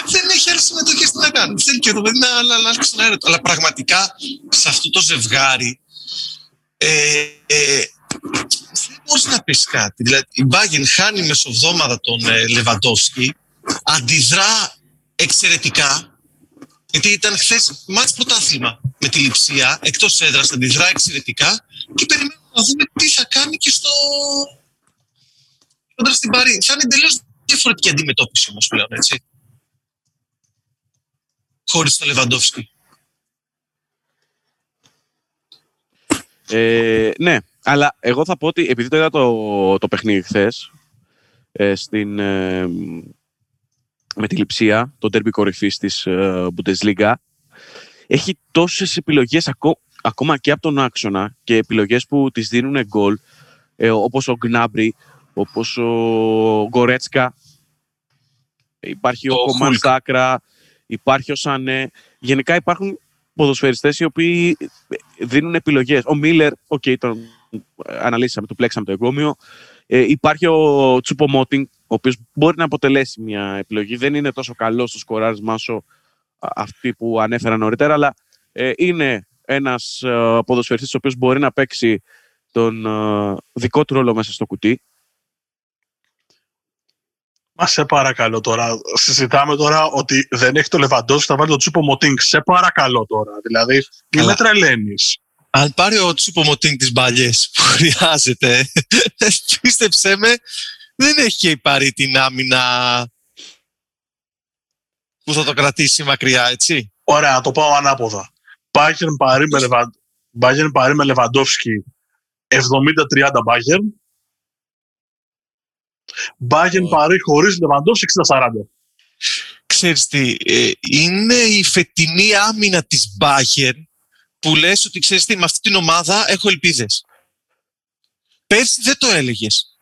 δεν έχει άλλη συμμετοχή τι να κάνει. Θέλει και το παιδί να να- να αλλάξει τον αέρα του. Αλλά πραγματικά σε αυτό το ζευγάρι ε, ε, δεν μπορεί να πεις κάτι; Δηλαδή, η Μπάγκεν χάνει μεσοβδόμαδα τον ε, Λεβαντόφσκι, αντιδρά εξαιρετικά. Γιατί ήταν χθες μάτς πρωτάθλημα με τη λειψία, εκτός έδρας, αντιδρά εξαιρετικά και περιμένουμε να δούμε τι θα κάνει και στο, κοντά στην Παρή. Θα είναι εντελώς διαφορετική αντιμετώπιση όμως πλέον, έτσι. Χωρίς το Λεβαντόφσκι. Ε, ναι, αλλά εγώ θα πω ότι επειδή το είδα το, το παιχνίδι χθες ε, στην, ε, με τη Λειψία, το τέρμπι κορυφής της ε, Bundesliga, έχει τόσες επιλογές ακόμα και από τον άξονα και επιλογές που της δίνουν γκολ, ε, όπως ο Γκνάμπρι, όπως ο Γκορέτσκα. Υπάρχει ο, Ο Κομάν Χουλκ. στα άκρα, υπάρχει ο Σανέ. Γενικά υπάρχουν ποδοσφαιριστές οι οποίοι δίνουν επιλογές. Ο Μίλλερ, οκ, τον ε, αναλύσαμε, του πλέξαμε το εγκόμιο. Ε, υπάρχει ο Τσούπο Μότινγκ, ο οποίος μπορεί να αποτελέσει μια επιλογή. Δεν είναι τόσο καλός στο σκοράρισμα όσο α, αυτοί που ανέφερα νωρίτερα, αλλά ε, είναι ένας ε, ποδοσφαιριστής ο οποίος μπορεί να παίξει τον ε, δικό του ρόλο μέσα στο κουτί. Μα σε παρακαλώ τώρα. Συζητάμε τώρα ότι δεν έχει το Λεβαντόφσκι, θα βάλει το Τσούπο Μοτίνγκ. Σε παρακαλώ τώρα. Δηλαδή, μην Καλά. με τρελαίνεις. Αν πάρει ο Τσούπο Μοτίνγκ τις μπαλιές που *laughs* χρειάζεται, πίστεψέ με, δεν έχει και η Παρή την άμυνα που θα το κρατήσει μακριά, έτσι. Ωραία, να το πάω ανάποδα. Bayern παρή με, Λεβαν... Bayern παρή με Λεβαντόφσκι 70-30 Bayern. Bayern Ω. παρή χωρίς Λεβαντόφσκι 60-40. Ξέρεις τι, ε, είναι η φετινή άμυνα της Bayern που λες ότι ξέρεις τι, με αυτή την ομάδα έχω ελπίδες. Πέρσι δεν το έλεγες.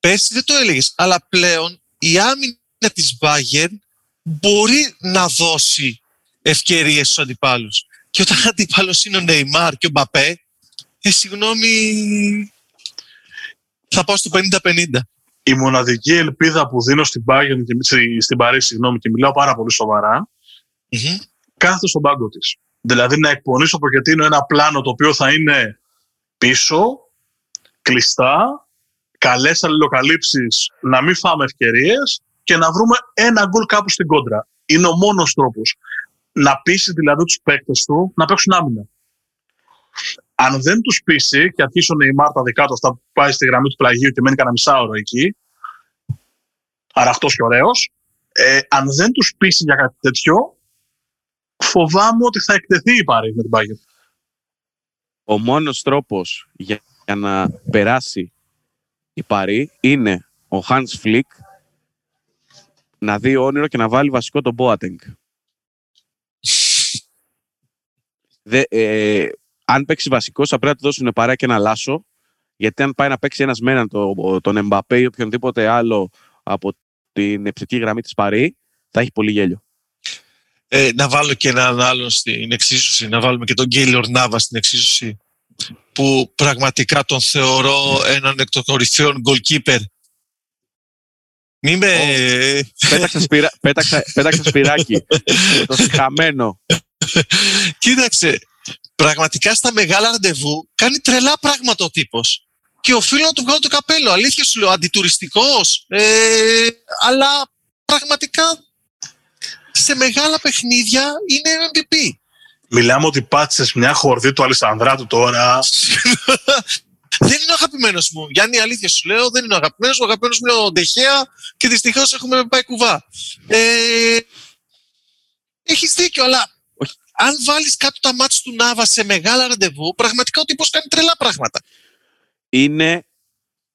Πέρσι δεν το έλεγες. Αλλά πλέον η άμυνα της Bayern μπορεί να δώσει ευκαιρίες στους αντιπάλους. Και όταν ο αντιπάλος είναι ο Νεϊμάρ και ο Μπαπέ, ε, συγγνώμη, θα πάω στο 50-50. Η μοναδική ελπίδα που δίνω στην Bayern και στη- στην Παρή, συγγνώμη, και μιλάω πάρα πολύ σοβαρά, Μμμ. κάθεται στον πάγκο της. Δηλαδή να εκπονήσω στο Ποκετίνο ένα πλάνο το οποίο θα είναι πίσω, κλειστά, καλές αλληλοκαλύψεις, να μην φάμε ευκαιρίες και να βρούμε ένα γκολ κάπου στην κόντρα. Είναι ο μόνος τρόπος. Να πείσει δηλαδή τους παίκτες του να παίξουν άμυνα. Αν δεν τους πείσει και αρχίσει ο Νεϊμάρ τα δικά του αυτά που πάει στη γραμμή του πλαγίου και μένει κανένα μισάωρο εκεί, αραχτό και ωραίος, ε, αν δεν τους πείσει για κάτι τέτοιο, φοβάμαι ότι θα εκτεθεί η Πάρη με την Bayern. Ο μόνος τρόπος για, για να περάσει η Παρή είναι ο Hans Flick να δει όνειρο και να βάλει βασικό τον Boateng. Δε, ε, αν παίξει βασικός, θα πρέπει να του δώσουν παρά και ένα λάσο. Γιατί αν πάει να παίξει ένας με έναν το- τον Εμπαπέ ή οποιονδήποτε άλλο από την επιθετική γραμμή της Παρή, θα έχει πολύ γέλιο. Ε, να βάλω και έναν άλλον στην εξίσωση, να βάλουμε και τον Γκέιλορ Νάβα στην εξίσωση, που πραγματικά τον θεωρώ έναν εκ των κορυφαίων goalkeeper. Μη με... πέταξα, σπυρα, πέταξα, πέταξα σπυράκι. *laughs* το χαμένο. Κοίταξε, πραγματικά στα μεγάλα ραντεβού κάνει τρελά πράγματα ο τύπος. Και οφείλω να του βγάλω το καπέλο. Αλήθεια σου λέω, αντιτουριστικός. Ε, αλλά πραγματικά σε μεγάλα παιχνίδια είναι MVP. Μιλάμε ότι πάτησες μια χορδή του Αλισανδράτου τώρα. *laughs* δεν είναι ο αγαπημένος μου. Γιάννη, αλήθεια σου λέω, δεν είναι ο αγαπημένος μου. Ο αγαπημένος μου είναι ο Ντεχέα και δυστυχώς έχουμε πάει κουβά. Ε, Έχεις δίκιο, αλλά αν βάλεις κάτω τα μάτια του Νάβα σε μεγάλα ραντεβού, πραγματικά ο τύπος κάνει τρελά πράγματα. Είναι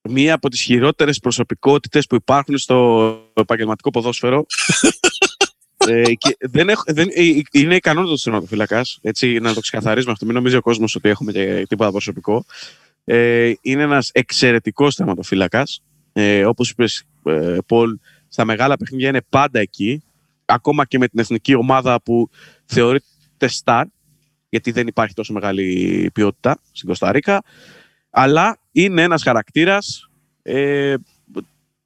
μία από τις χειρότερες προσωπικότητες που υπάρχουν στο επαγγελματικό ποδόσφαιρο. *laughs* ε, και δεν έχω, δεν, ε, είναι ικανό το έτσι, να το ξεκαθαρίσουμε αυτό. Μην νομίζει ο κόσμος ότι έχουμε και τίποτα προσωπικό. Ε, είναι ένας εξαιρετικός θεματοφύλακα. Ε, Όπως είπες, ε, Πολ, στα μεγάλα παιχνίδια είναι πάντα εκεί. Ακόμα και με την εθνική ομάδα που θεωρείται star, γιατί δεν υπάρχει τόσο μεγάλη ποιότητα στην Κωνσταντίνα. Αλλά είναι ένας χαρακτήρας ε,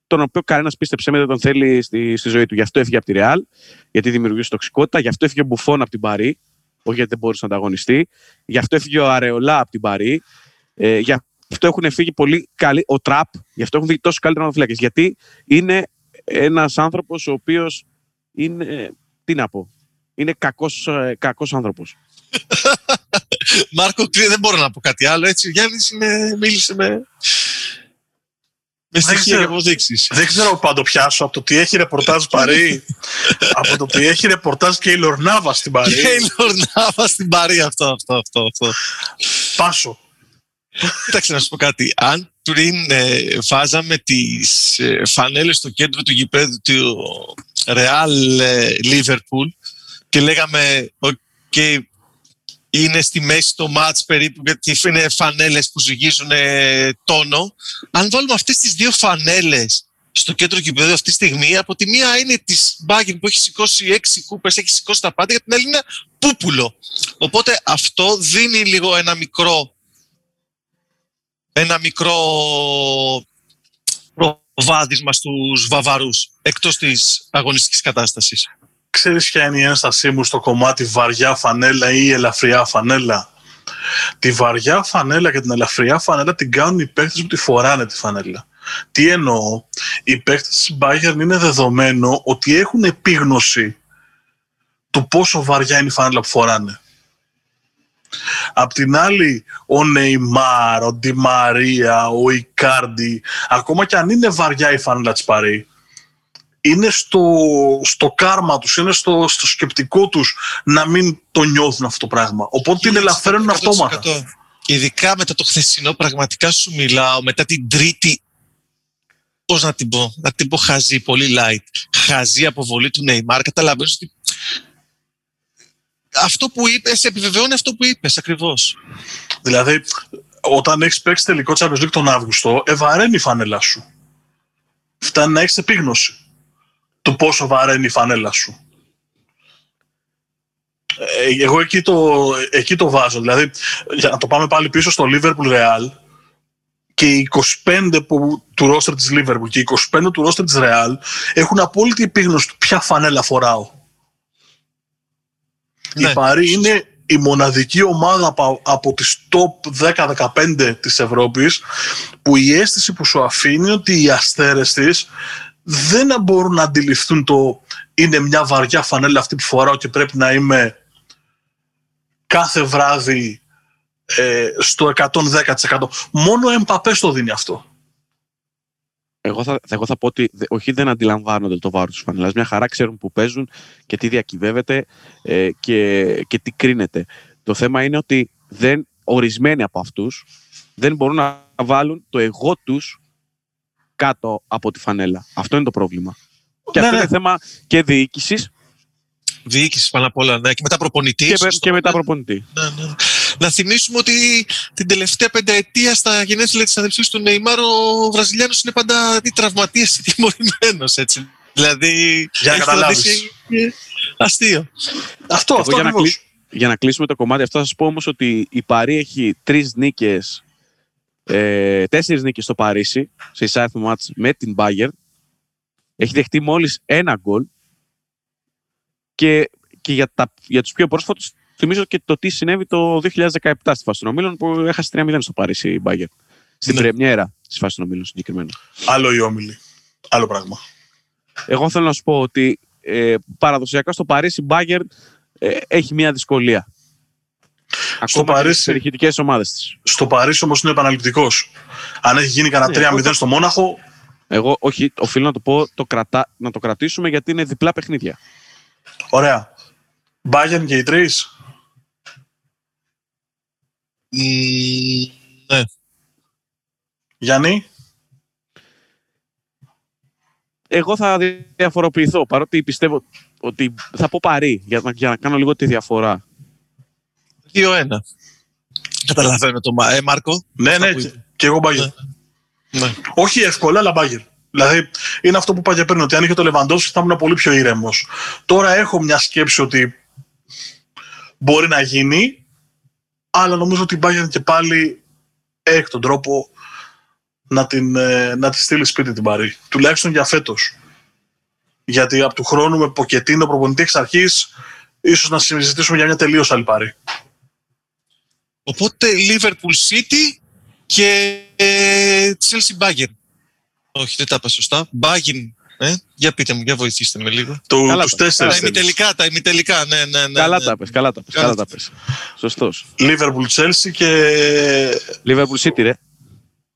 τον οποίο κανένας πίστεψε με δεν τον θέλει στη, στη ζωή του. Γι' αυτό έφυγε από τη Ρεάλ, γιατί δημιουργούσε τοξικότητα. Γι' αυτό έφυγε ο Μπουφόν από την Παρή, όχι γιατί δεν μπορούσε να ανταγωνιστεί. Γι' αυτό έφυγε ο Αρεολά από την Παρή. Ε, γι' αυτό έχουν φύγει πολύ καλοί. Ο Τραπ, γι' αυτό έχουν φύγει τόσο καλύτερα φυλάκε. Γιατί είναι ένας άνθρωπος ο οποίος είναι. Τι να πω. Είναι κακός κακός ε, άνθρωπος. *laughs* Μάρκο, δεν μπορώ να πω κάτι άλλο. Έτσι, ο Γιάννη μίλησε με, με στοιχεία και αποδείξεις. Δεν ξέρω πάντο πιάσω από το τι έχει ρεπορτάζ Παρή, *laughs* από το τι έχει ρεπορτάζ και η Λορνάβα στην Παρή. Και η Λορνάβα στην Παρή, αυτό, αυτό, αυτό. αυτό. Πάσο. Κοίταξε να σου πω κάτι. Αν πριν ε, βάζαμε τις ε, φανέλες στο κέντρο του γηπέδου του Real ε, Liverpool και λέγαμε okay, είναι στη μέση το μάτς περίπου γιατί είναι φανέλες που ζυγίζουν τόνο. Αν βάλουμε αυτές τις δύο φανέλες στο κέντρο γηπέδου αυτή τη στιγμή, από τη μία είναι της Μπάγκεν που έχει σηκώσει έξι κούπες, έχει σηκώσει τα πάντα, για την άλλη είναι πούπουλο. Οπότε αυτό δίνει λίγο ένα μικρό ένα μικρό προβάδισμα στους Βαβαρούς εκτός της αγωνιστικής κατάστασης. Ξέρεις ποια είναι η ένστασή μου στο κομμάτι βαριά φανέλα ή ελαφριά φανέλα; Τη βαριά φανέλα και την ελαφριά φανέλα την κάνουν οι παίκτες που τη φοράνε τη φανέλα. Τι εννοώ, οι παίκτες της Bayern είναι δεδομένο ότι έχουν επίγνωση του πόσο βαριά είναι η φανέλα που φοράνε. Απ' την άλλη, ο Νεϊμάρ, ο Ντι Μαρία, ο Ικάρντι, ακόμα και αν είναι βαριά η φανέλα της Παρή, είναι στο, στο κάρμα τους, είναι στο, στο σκεπτικό τους να μην το νιώθουν αυτό το πράγμα. Οπότε την ελαφραίνουν αυτόματα. Ειδικά μετά το χθεσινό, πραγματικά σου μιλάω, μετά την τρίτη πώς να την πω, να την πω χαζή, πολύ light, χαζή αποβολή του Νεϊμάρ, καταλαβαίνεις ότι αυτό που είπες, επιβεβαιώνει αυτό που είπες ακριβώς. Δηλαδή, όταν έχεις παίξει τελικό Champions League τον Αύγουστο, ευαραίνει η φανέλα σου. Φτάνει να έχεις επίγνωση του πόσο βαραίνει η φανέλα σου. Ε, εγώ εκεί το, εκεί το βάζω. Δηλαδή, για να το πάμε πάλι πίσω στο Liverpool Real, και οι 25 που, του ρόστερ της Liverpool και οι 25 του ρόστερ της Real έχουν απόλυτη επίγνωση του ποια φανέλα φοράω. Ναι. Η Παρή είναι η μοναδική ομάδα από τις top 10-15 της Ευρώπης που η αίσθηση που σου αφήνει ότι οι αστέρες της δεν μπορούν να αντιληφθούν το είναι μια βαριά φανέλα αυτή που φοράω και πρέπει να είμαι κάθε βράδυ ε, στο 110%. Μόνο ο Εμπαπέ το δίνει αυτό. Εγώ θα, εγώ θα πω ότι όχι δεν αντιλαμβάνονται το βάρος της φανελά. Μια χαρά ξέρουν που παίζουν και τι διακυβεύεται ε, και, και τι κρίνεται. Το θέμα είναι ότι δεν, ορισμένοι από αυτούς δεν μπορούν να βάλουν το εγώ τους κάτω από τη φανέλα. Αυτό είναι το πρόβλημα. Και ναι, αυτό είναι ναι. θέμα και διοίκησης. Διοίκησης πάνω απ' όλα, ναι. Και μετά προπονητής. Και, και μετά προπονητή. Ναι, ναι. Να θυμίσουμε ότι την τελευταία πενταετία στα γενέθλια της αδελφή του Νεϊμάρ ο Βραζιλιάνος είναι πάντα τραυματία ή τιμωρημένος. Δηλαδή. Για να καταλάβεις. Αστείο. Αυτό, αυτό για, να για να κλείσουμε το κομμάτι αυτό, θα σας πω όμως ότι η Παρή έχει τρεις νίκες. Ε, Τέσσερις νίκες στο Παρίσι, σε εισάριθμο μάτς με την Bayern. Έχει δεχτεί μόλις ένα γκολ. Και, και για, τα, για τους πιο πρόσφατους θυμίζω και το τι συνέβη το 2017 στη φάση των ομίλων που έχασε 3-0 στο Παρίσι η Μπάγκερ. Στην ναι. πρεμιέρα της φάσης των ομίλων συγκεκριμένα. Άλλο η όμιλη. Άλλο πράγμα. Εγώ θέλω να σου πω ότι ε, παραδοσιακά στο Παρίσι η Μπάγκερ ε, έχει μια δυσκολία. Ακόμα Παρίσι- και στις περιχητικές ομάδες της. Στο Παρίσι όμως είναι επαναληπτικός. Αν έχει γίνει κανένα Ναι, 3-0 εγώ- στο Μόναχο, Εγώ, όχι, οφείλω να το πω, το κρατά, να το κρατήσουμε γιατί είναι διπλά παιχνίδια. ωραία. Bayern και οι τρεις. Μμμ, ναι. Γιάννη. Εγώ θα διαφοροποιηθώ, παρότι πιστεύω ότι θα πω παρή, για να, για να κάνω λίγο τη διαφορά. 2-1. Καταλαβαίνω το Μα- ε, Μάρκο. Ναι, ναι, που και, είπε. και εγώ Bayern. Ναι. Όχι εύκολα, αλλά Bayern. Δηλαδή, είναι αυτό που είπα και πριν, ότι αν είχε το Λεβαντόφσκι θα ήμουν πολύ πιο ήρεμος. Τώρα έχω μια σκέψη ότι μπορεί να γίνει, αλλά νομίζω ότι η Bayern και πάλι έχει τον τρόπο να, την, ε, να τη στείλει σπίτι την Παρή. Τουλάχιστον για φέτος. Γιατί από του χρόνου με Ποκετίνο προπονητή εξ αρχής, ίσως να συζητήσουμε για μια τελείως άλλη Παρή. Οπότε Liverpool City και ε, Chelsea Bayern. Όχι, δεν τα είπα σωστά. Bayern. Ε, για πείτε μου, για βοηθήστε με λίγο. Το, Καλά τους τα- Τα τέσσερις θέλεις. ημιτελικά, τα ημιτελικά, ναι, ναι, ναι. καλά ναι. τα πες, καλά τα πες, Καλά καλά τα τα πες. Σωστός. Liverpool, Chelsea και Liverpool City, ρε.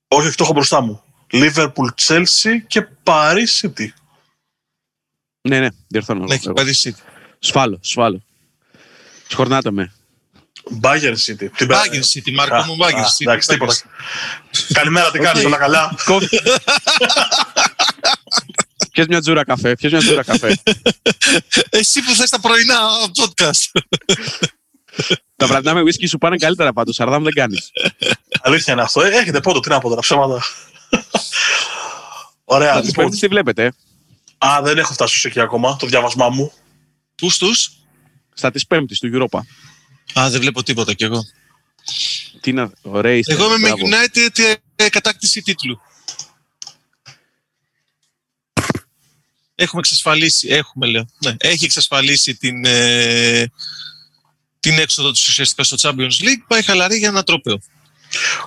Όχι, αυτό έχω μπροστά μου. Liverpool, Chelsea και Paris City. Ναι, ναι, διορθώνω. Ναι, εγώ. και Paris City. Σφάλω, σφάλω. Σχορνάτε με. Bayern City. Την Bayern City, Μάρκο Α, μου, Bayern α, City. Εντάξει, Bayern τίποτα. City. Καλημέρα, τι κάνεις, Οκ. όλα καλά; *laughs* Πιες μια τζούρα καφέ, πιες μια τζούρα καφέ. Εσύ που θες τα πρωινά podcast. τα βραδινά με whisky σου πάνε καλύτερα πάντως, Σαρδάμ δεν κάνεις. Αλήθεια είναι αυτό. Ε, έχετε πόντο, τι να πω τώρα, ψέματα. Ωραία, Θα τις λοιπόν. πέμπτες τι βλέπετε, ε. Α, δεν έχω φτάσει στο εκεί ακόμα, το διάβασμά μου. Πού στους; Στα της πέμπτης του Europa. Α, δεν βλέπω τίποτα κι εγώ. Τι είναι, ωραία είστε. Εγώ είμαι με μπράβο. United ε, κατάκτηση τίτλου. Έχουμε εξασφαλίσει, έχουμε λέω, ναι, έχει εξασφαλίσει την, ε, την έξοδο τους ουσιαστικά στο Champions League, πάει χαλαρή για ένα τρόπαιο.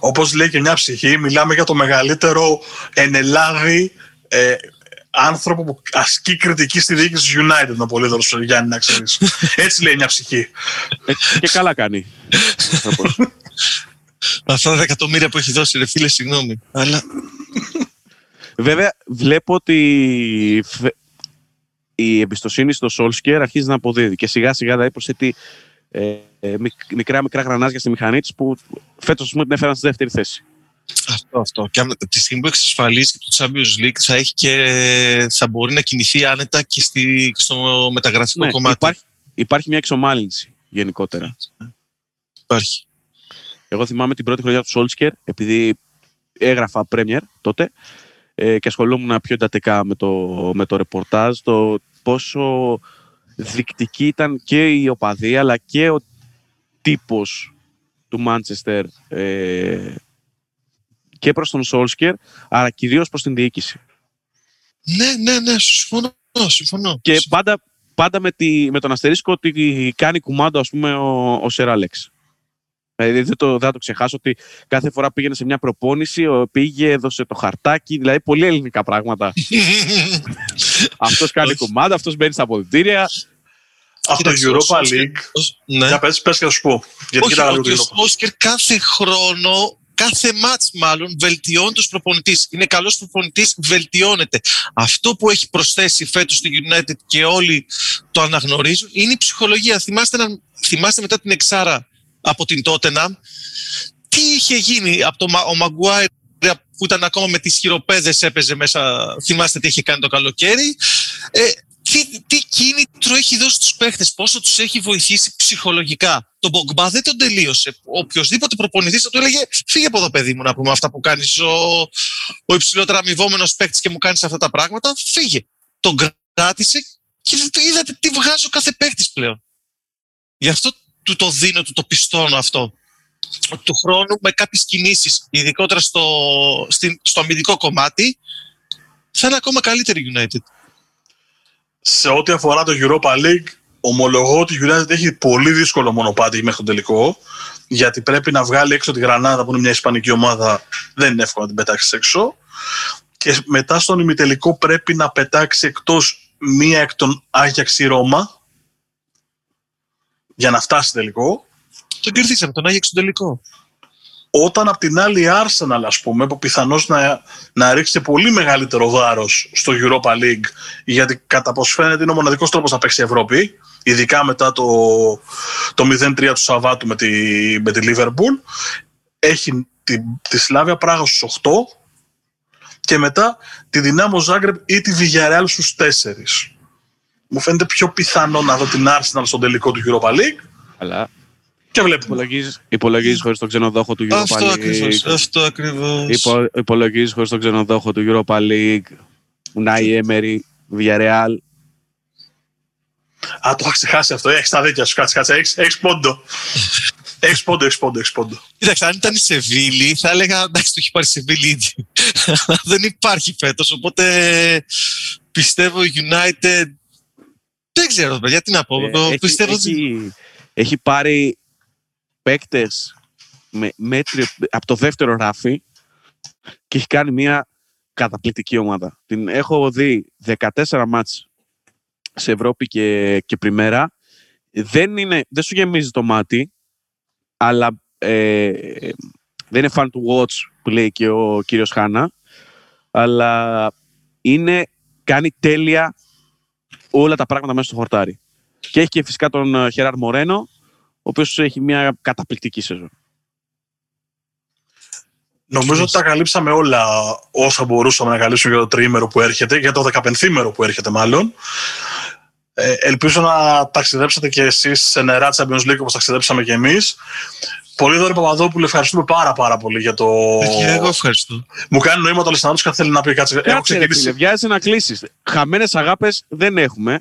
Όπως λέει και μια ψυχή, μιλάμε για το μεγαλύτερο εν Ελλάδη ε, άνθρωπο που ασκεί κριτική στη διοίκηση του United, ο Πολύδωρος Γιάννη, να ξέρεις. *laughs* Έτσι λέει μια ψυχή. Ε, και καλά κάνει. Άνθρωπος. *laughs* Αυτά τα εκατομμύρια που έχει δώσει, ρε φίλε, συγγνώμη. Αλλά Βέβαια, βλέπω ότι φε- η εμπιστοσύνη στο Solskjaer αρχίζει να αποδίδει και σιγά σιγά δηλαδή προσθέτει ε, ε, μικ- μικρά μικρά γρανάζια στη μηχανή της που φέτος ας πούμε, την έφεραν στη δεύτερη θέση. Αυτό, αυτό. Και αν- τη στιγμή που εξασφαλίσει το Champions League θα, έχει και, θα μπορεί να κινηθεί άνετα και στη, στο μεταγραφικό Ναι, κομμάτι. υπάρχει, υπάρχει μια εξομάλυνση γενικότερα. Υπάρχει. Εγώ θυμάμαι την πρώτη χρονιά του Solskjaer, επειδή έγραφα Premier τότε ε, και ασχολούμουν πιο εντατικά με το, με το ρεπορτάζ, το πόσο δεικτική ήταν και η οπαδία αλλά και ο τύπος του Μάντσεστερ ε, και προς τον Solskjaer, αλλά κυρίως προς την διοίκηση. Ναι, ναι, ναι, συμφωνώ. συμφωνώ. Και πάντα, πάντα με, τη, με τον αστερίσκο ότι κάνει κουμάντο ας πούμε ο, ο Σερ Άλεξ. Δηλαδή δεν, το, δεν θα το ξεχάσω ότι κάθε φορά πήγαινε σε μια προπόνηση, ο, πήγε, έδωσε το χαρτάκι, δηλαδή πολύ ελληνικά πράγματα. *laughs* αυτός κάνει Όχι. κουμάντο, αυτός μπαίνει στα αποδητήρια. Από το Κοίταξε, ο Europa Solskjaer- League. ναι. Για πες, πες και θα σου πω. Γιατί Όχι, κοίταγα λίγο ότι το ο Europa. Σόλσκερ κάθε χρόνο, κάθε μάτς μάλλον, βελτιώνει τους προπονητής. Είναι καλός προπονητής, βελτιώνεται. Αυτό που έχει προσθέσει φέτος στη United και όλοι το αναγνωρίζουν είναι η ψυχολογία. Θυμάστε, να- θυμάστε μετά την Εξάρα από την Tottenham, τι είχε γίνει από το, Μα- ο Μαγκουάιρ που ήταν ακόμα με τις χειροπέδες έπαιζε μέσα, θυμάστε τι είχε κάνει το καλοκαίρι. Ε, τι, τι κίνητρο έχει δώσει στους παίχτες, πόσο τους έχει βοηθήσει ψυχολογικά. Τον Μπογκμπά δεν τον τελείωσε. Οποιοδήποτε προπονητής θα του έλεγε φύγε από εδώ παιδί μου να πούμε αυτά που κάνεις ο, ο υψηλότερα αμοιβόμενος παίκτης και μου κάνεις αυτά τα πράγματα, φύγε. Τον κράτησε και είδατε τι βγάζει ο κάθε παίκτης πλέον. Γι' αυτό του το δίνω, του το πιστώνω αυτό. Του χρόνου με κάποιες κινήσεις, ειδικότερα στο, στην, στο αμυντικό κομμάτι, θα είναι ακόμα καλύτερη United. Σε ό,τι αφορά το Europa League, ομολογώ ότι η United έχει πολύ δύσκολο μονοπάτι μέχρι τον τελικό. Γιατί πρέπει να βγάλει έξω τη Γρανάδα που είναι μια ισπανική ομάδα. Δεν είναι εύκολο να την πετάξεις έξω. Και μετά στον ημιτελικό πρέπει να πετάξει εκτός μία εκ των Άγιαξ η Ρώμα για να φτάσει τελικό. Τον κερδίσαμε, τον Άγιαξ στον τελικό. Όταν απ' την άλλη η Arsenal, ας πούμε, που πιθανώς να, να ρίξει πολύ μεγαλύτερο βάρος στο Europa League, γιατί κατά πως φαίνεται είναι ο μοναδικός τρόπος να παίξει η Ευρώπη, ειδικά μετά το, το 0-3 του Σαββάτου με τη, με τη Liverpool, έχει τη, τη Σλάβια Πράγα στους 8 και μετά τη Δυνάμο Ζάγκρεπ ή τη Villarreal στους 4. Μου φαίνεται πιο πιθανό να δω την Arsenal στον τελικό του Europa League. Αλλά Και βλέπουμε. υπολογίζεις, υπολογίζεις χωρίς τον ξενοδόχο του Europa Αυτό League. ακριβώς. Αυτό ακριβώς. Υπο, υπολογίζεις χωρίς τον ξενοδόχο του Europa League. Unai Emery, Villarreal. Α, το είχα ξεχάσει αυτό. Έχεις τα δίκια σου. Κάτσε, κάτσε. Έχεις, έχεις πόντο. *laughs* έχεις πόντο, έχεις πόντο, έχεις πόντο. Κοίταξε, αν ήταν η Σεβίλη, θα έλεγα εντάξει, το έχει πάρει η Σεβίλη ήδη. Αλλά δεν υπάρχει φέτος. Οπότε πιστεύω η United. Δεν ξέρω, παιδιά, τι να πω. Ε, Το έχει, πιστεύω. έχει, έχει πάρει παίκτες με μέτριο, από το δεύτερο ράφι και έχει κάνει μια καταπληκτική ομάδα. Την έχω δει 14 μάτς σε Ευρώπη και, και πριμέρα. Δεν, είναι, δεν σου γεμίζει το μάτι, αλλά ε, δεν είναι fun to watch που λέει και ο κύριος Χάνα, αλλά είναι, κάνει τέλεια όλα τα πράγματα μέσα στο χορτάρι. Και έχει και φυσικά τον ε, Χεράρ Μορένο, ο οποίος έχει μια καταπληκτική σεζόν. Νομίζω ότι τα καλύψαμε όλα όσα μπορούσαμε να καλύψουμε για το τριήμερο που έρχεται, για το δεκαπενθήμερο που έρχεται μάλλον. Ε, ελπίζω να ταξιδέψετε και εσείς σε νερά Champions League όπως ταξιδέψαμε και εμείς. Πολύ δωρή Παπαδόπουλο, ευχαριστούμε πάρα πάρα πολύ για το... Παιδιά, εγώ ευχαριστώ. Μου κάνει νόημα το Αλεσανδρός και θέλει να πει κάτι. Έχω Κάτσε, ρε ξεκινήσει. φίλε, βιάζεσαι να κλείσει. Χαμένες αγάπες δεν έχουμε.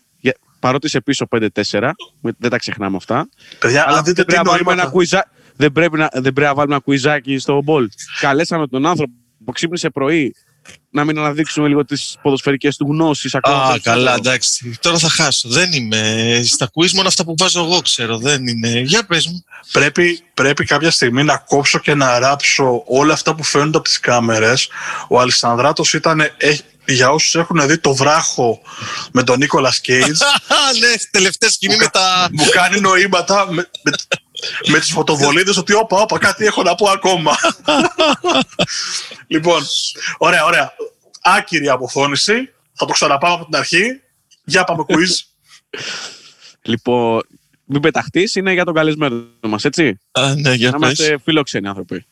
Για- Παρότι είσαι πίσω 5-4, δεν τα ξεχνάμε αυτά. Παιδιά, Αλλά αν δείτε δεν τι πρέπει, να βάλουμε νοήματα... ένα κουιζά... δεν, πρέπει να... δεν πρέπει να βάλουμε ένα κουιζάκι στο μπολ. Καλέσαμε τον άνθρωπο που ξύπνησε πρωί να μην αναδείξουμε λίγο τις ποδοσφαιρικές του γνώσεις. Α, καλά, εντάξει. Τώρα θα χάσω. Δεν είμαι. Στα quiz μόνο αυτά που βάζω εγώ ξέρω. Δεν είναι. Για πες μου. πρέπει, πρέπει κάποια στιγμή να κόψω και να ράψω όλα αυτά που φαίνονται από τις κάμερες. Ο Αλισανδράτος ήταν, έχει- για όσους έχουν δει το βράχο με τον Νίκολας Κέιτς, Α, *laughs* ναι, τελευταία σκηνή με τα. μου κάνει νοήματα με, με, με τις φωτοβολίδες ότι όπα, όπα, κάτι έχω να πω ακόμα. *laughs* λοιπόν, ωραία, ωραία. Άκυρη αποφώνηση. Θα το ξαναπάμε από την αρχή. Για πάμε quiz. *laughs* Λοιπόν, μην πεταχτείς, είναι για τον καλεσμένο μας, έτσι; Α, ναι, για Να πες. είμαστε φιλόξενοι άνθρωποι.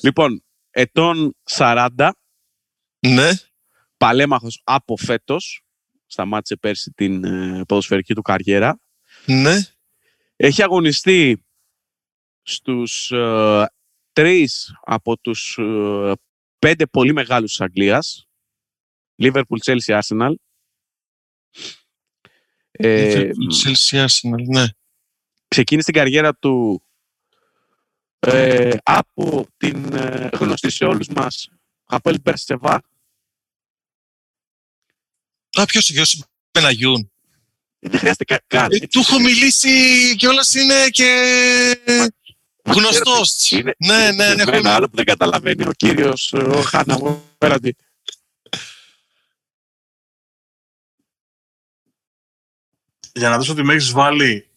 Λοιπόν, ετών 40, Ναι. Παλέμαχος από φέτος, σταμάτησε πέρσι την ε, ποδοσφαιρική του καριέρα. Ναι. Έχει αγωνιστεί στους ε, τρεις από τους ε, πέντε πολύ μεγάλους της Αγγλίας. Liverpool, Chelsea, Arsenal. Ε, Chelsea Arsenal, ναι. ξεκίνησε την καριέρα του ε, από την ε, γνωστή σε όλους μας από El Persevar. Α, ποιος είναι, ο Πεναγιούν. Δεν χρειάζεται κα- καν. Ε, του έχω μιλήσει κιόλας είναι και γνωστός. Είναι- Ναι, ναι, ναι. Εμένα έχω- άλλο που δεν καταλαβαίνει ο κύριος ε, ο Χάνα μου απέναντι. για να δεις ότι με έχει βάλει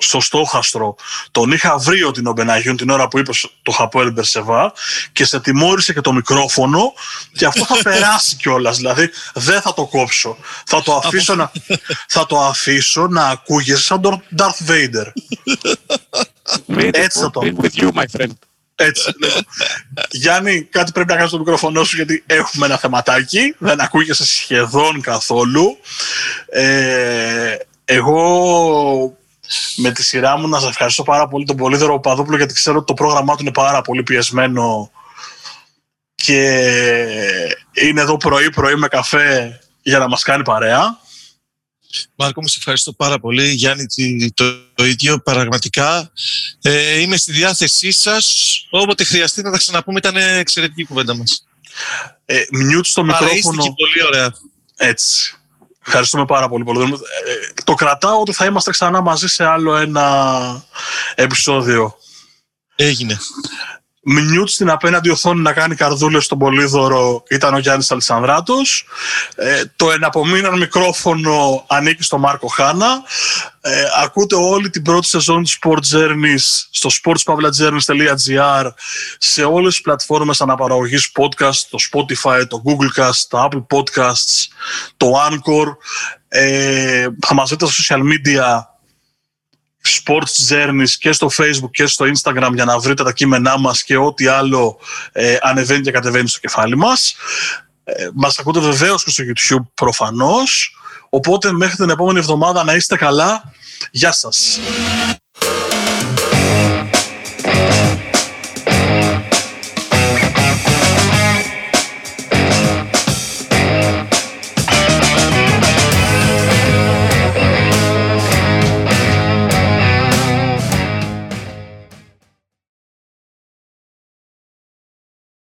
στο στόχαστρο. Τον είχα βρει ότι είναι ο Μπεναγιούν την ώρα που είπε το Χαπόελ Μπερσεβά και σε τιμώρησε και το μικρόφωνο και αυτό θα *laughs* περάσει κιόλας. Δηλαδή δεν θα το κόψω. Θα το αφήσω, να, *laughs* θα το αφήσω να ακούγεσαι σαν τον Darth Vader. Έτσι θα το- Be with you, my friend. Έτσι. λοιπόν. Γιάννη, κάτι πρέπει να κάνεις στο μικρόφωνο σου γιατί έχουμε ένα θεματάκι. Δεν ακούγεσαι σχεδόν καθόλου. Ε, εγώ με τη σειρά μου να σας ευχαριστώ πάρα πολύ τον Πολύδωρο Παδόπουλο γιατί ξέρω ότι το πρόγραμμά του είναι πάρα πολύ πιεσμένο και είναι εδώ πρωί-πρωί με καφέ για να μας κάνει παρέα. Μάρκο, μου σε ευχαριστώ πάρα πολύ. Γιάννη, τι- το, το ίδιο. Πραγματικά ε, είμαι στη διάθεσή σας. Όποτε χρειαστεί να τα ξαναπούμε. Ήταν εξαιρετική η κουβέντα μας. Ε, μιούτ στο μικρόφωνο. Παραίστηκε πολύ ωραία. Έτσι. Ευχαριστούμε πάρα πολύ. πολύ. Ε, το κρατάω ότι θα είμαστε ξανά μαζί σε άλλο ένα επεισόδιο. Έγινε. Μνιούτ στην απέναντι οθόνη να κάνει καρδούλες στον Πολύδωρο ήταν ο Γιάννης Αλισανδράτος. Ε, το εναπομείναν μικρόφωνο ανήκει στο Μάρκο Χάνα. Ε, ακούτε όλη την πρώτη σεζόν του Sport Journeys στο sportspavlajourneys.gr σε όλες τις πλατφόρμες αναπαραγωγής podcast, το Spotify, το Googlecast, το Apple Podcasts, το Anchor. Ε, θα μας δείτε στα social media sports journeys και στο facebook και στο instagram για να βρείτε τα κείμενά μας και ό,τι άλλο ε, ανεβαίνει και κατεβαίνει στο κεφάλι μας. Ε, μας ακούτε βεβαίως και στο youtube προφανώς. Οπότε μέχρι την επόμενη εβδομάδα να είστε καλά. Γεια σας.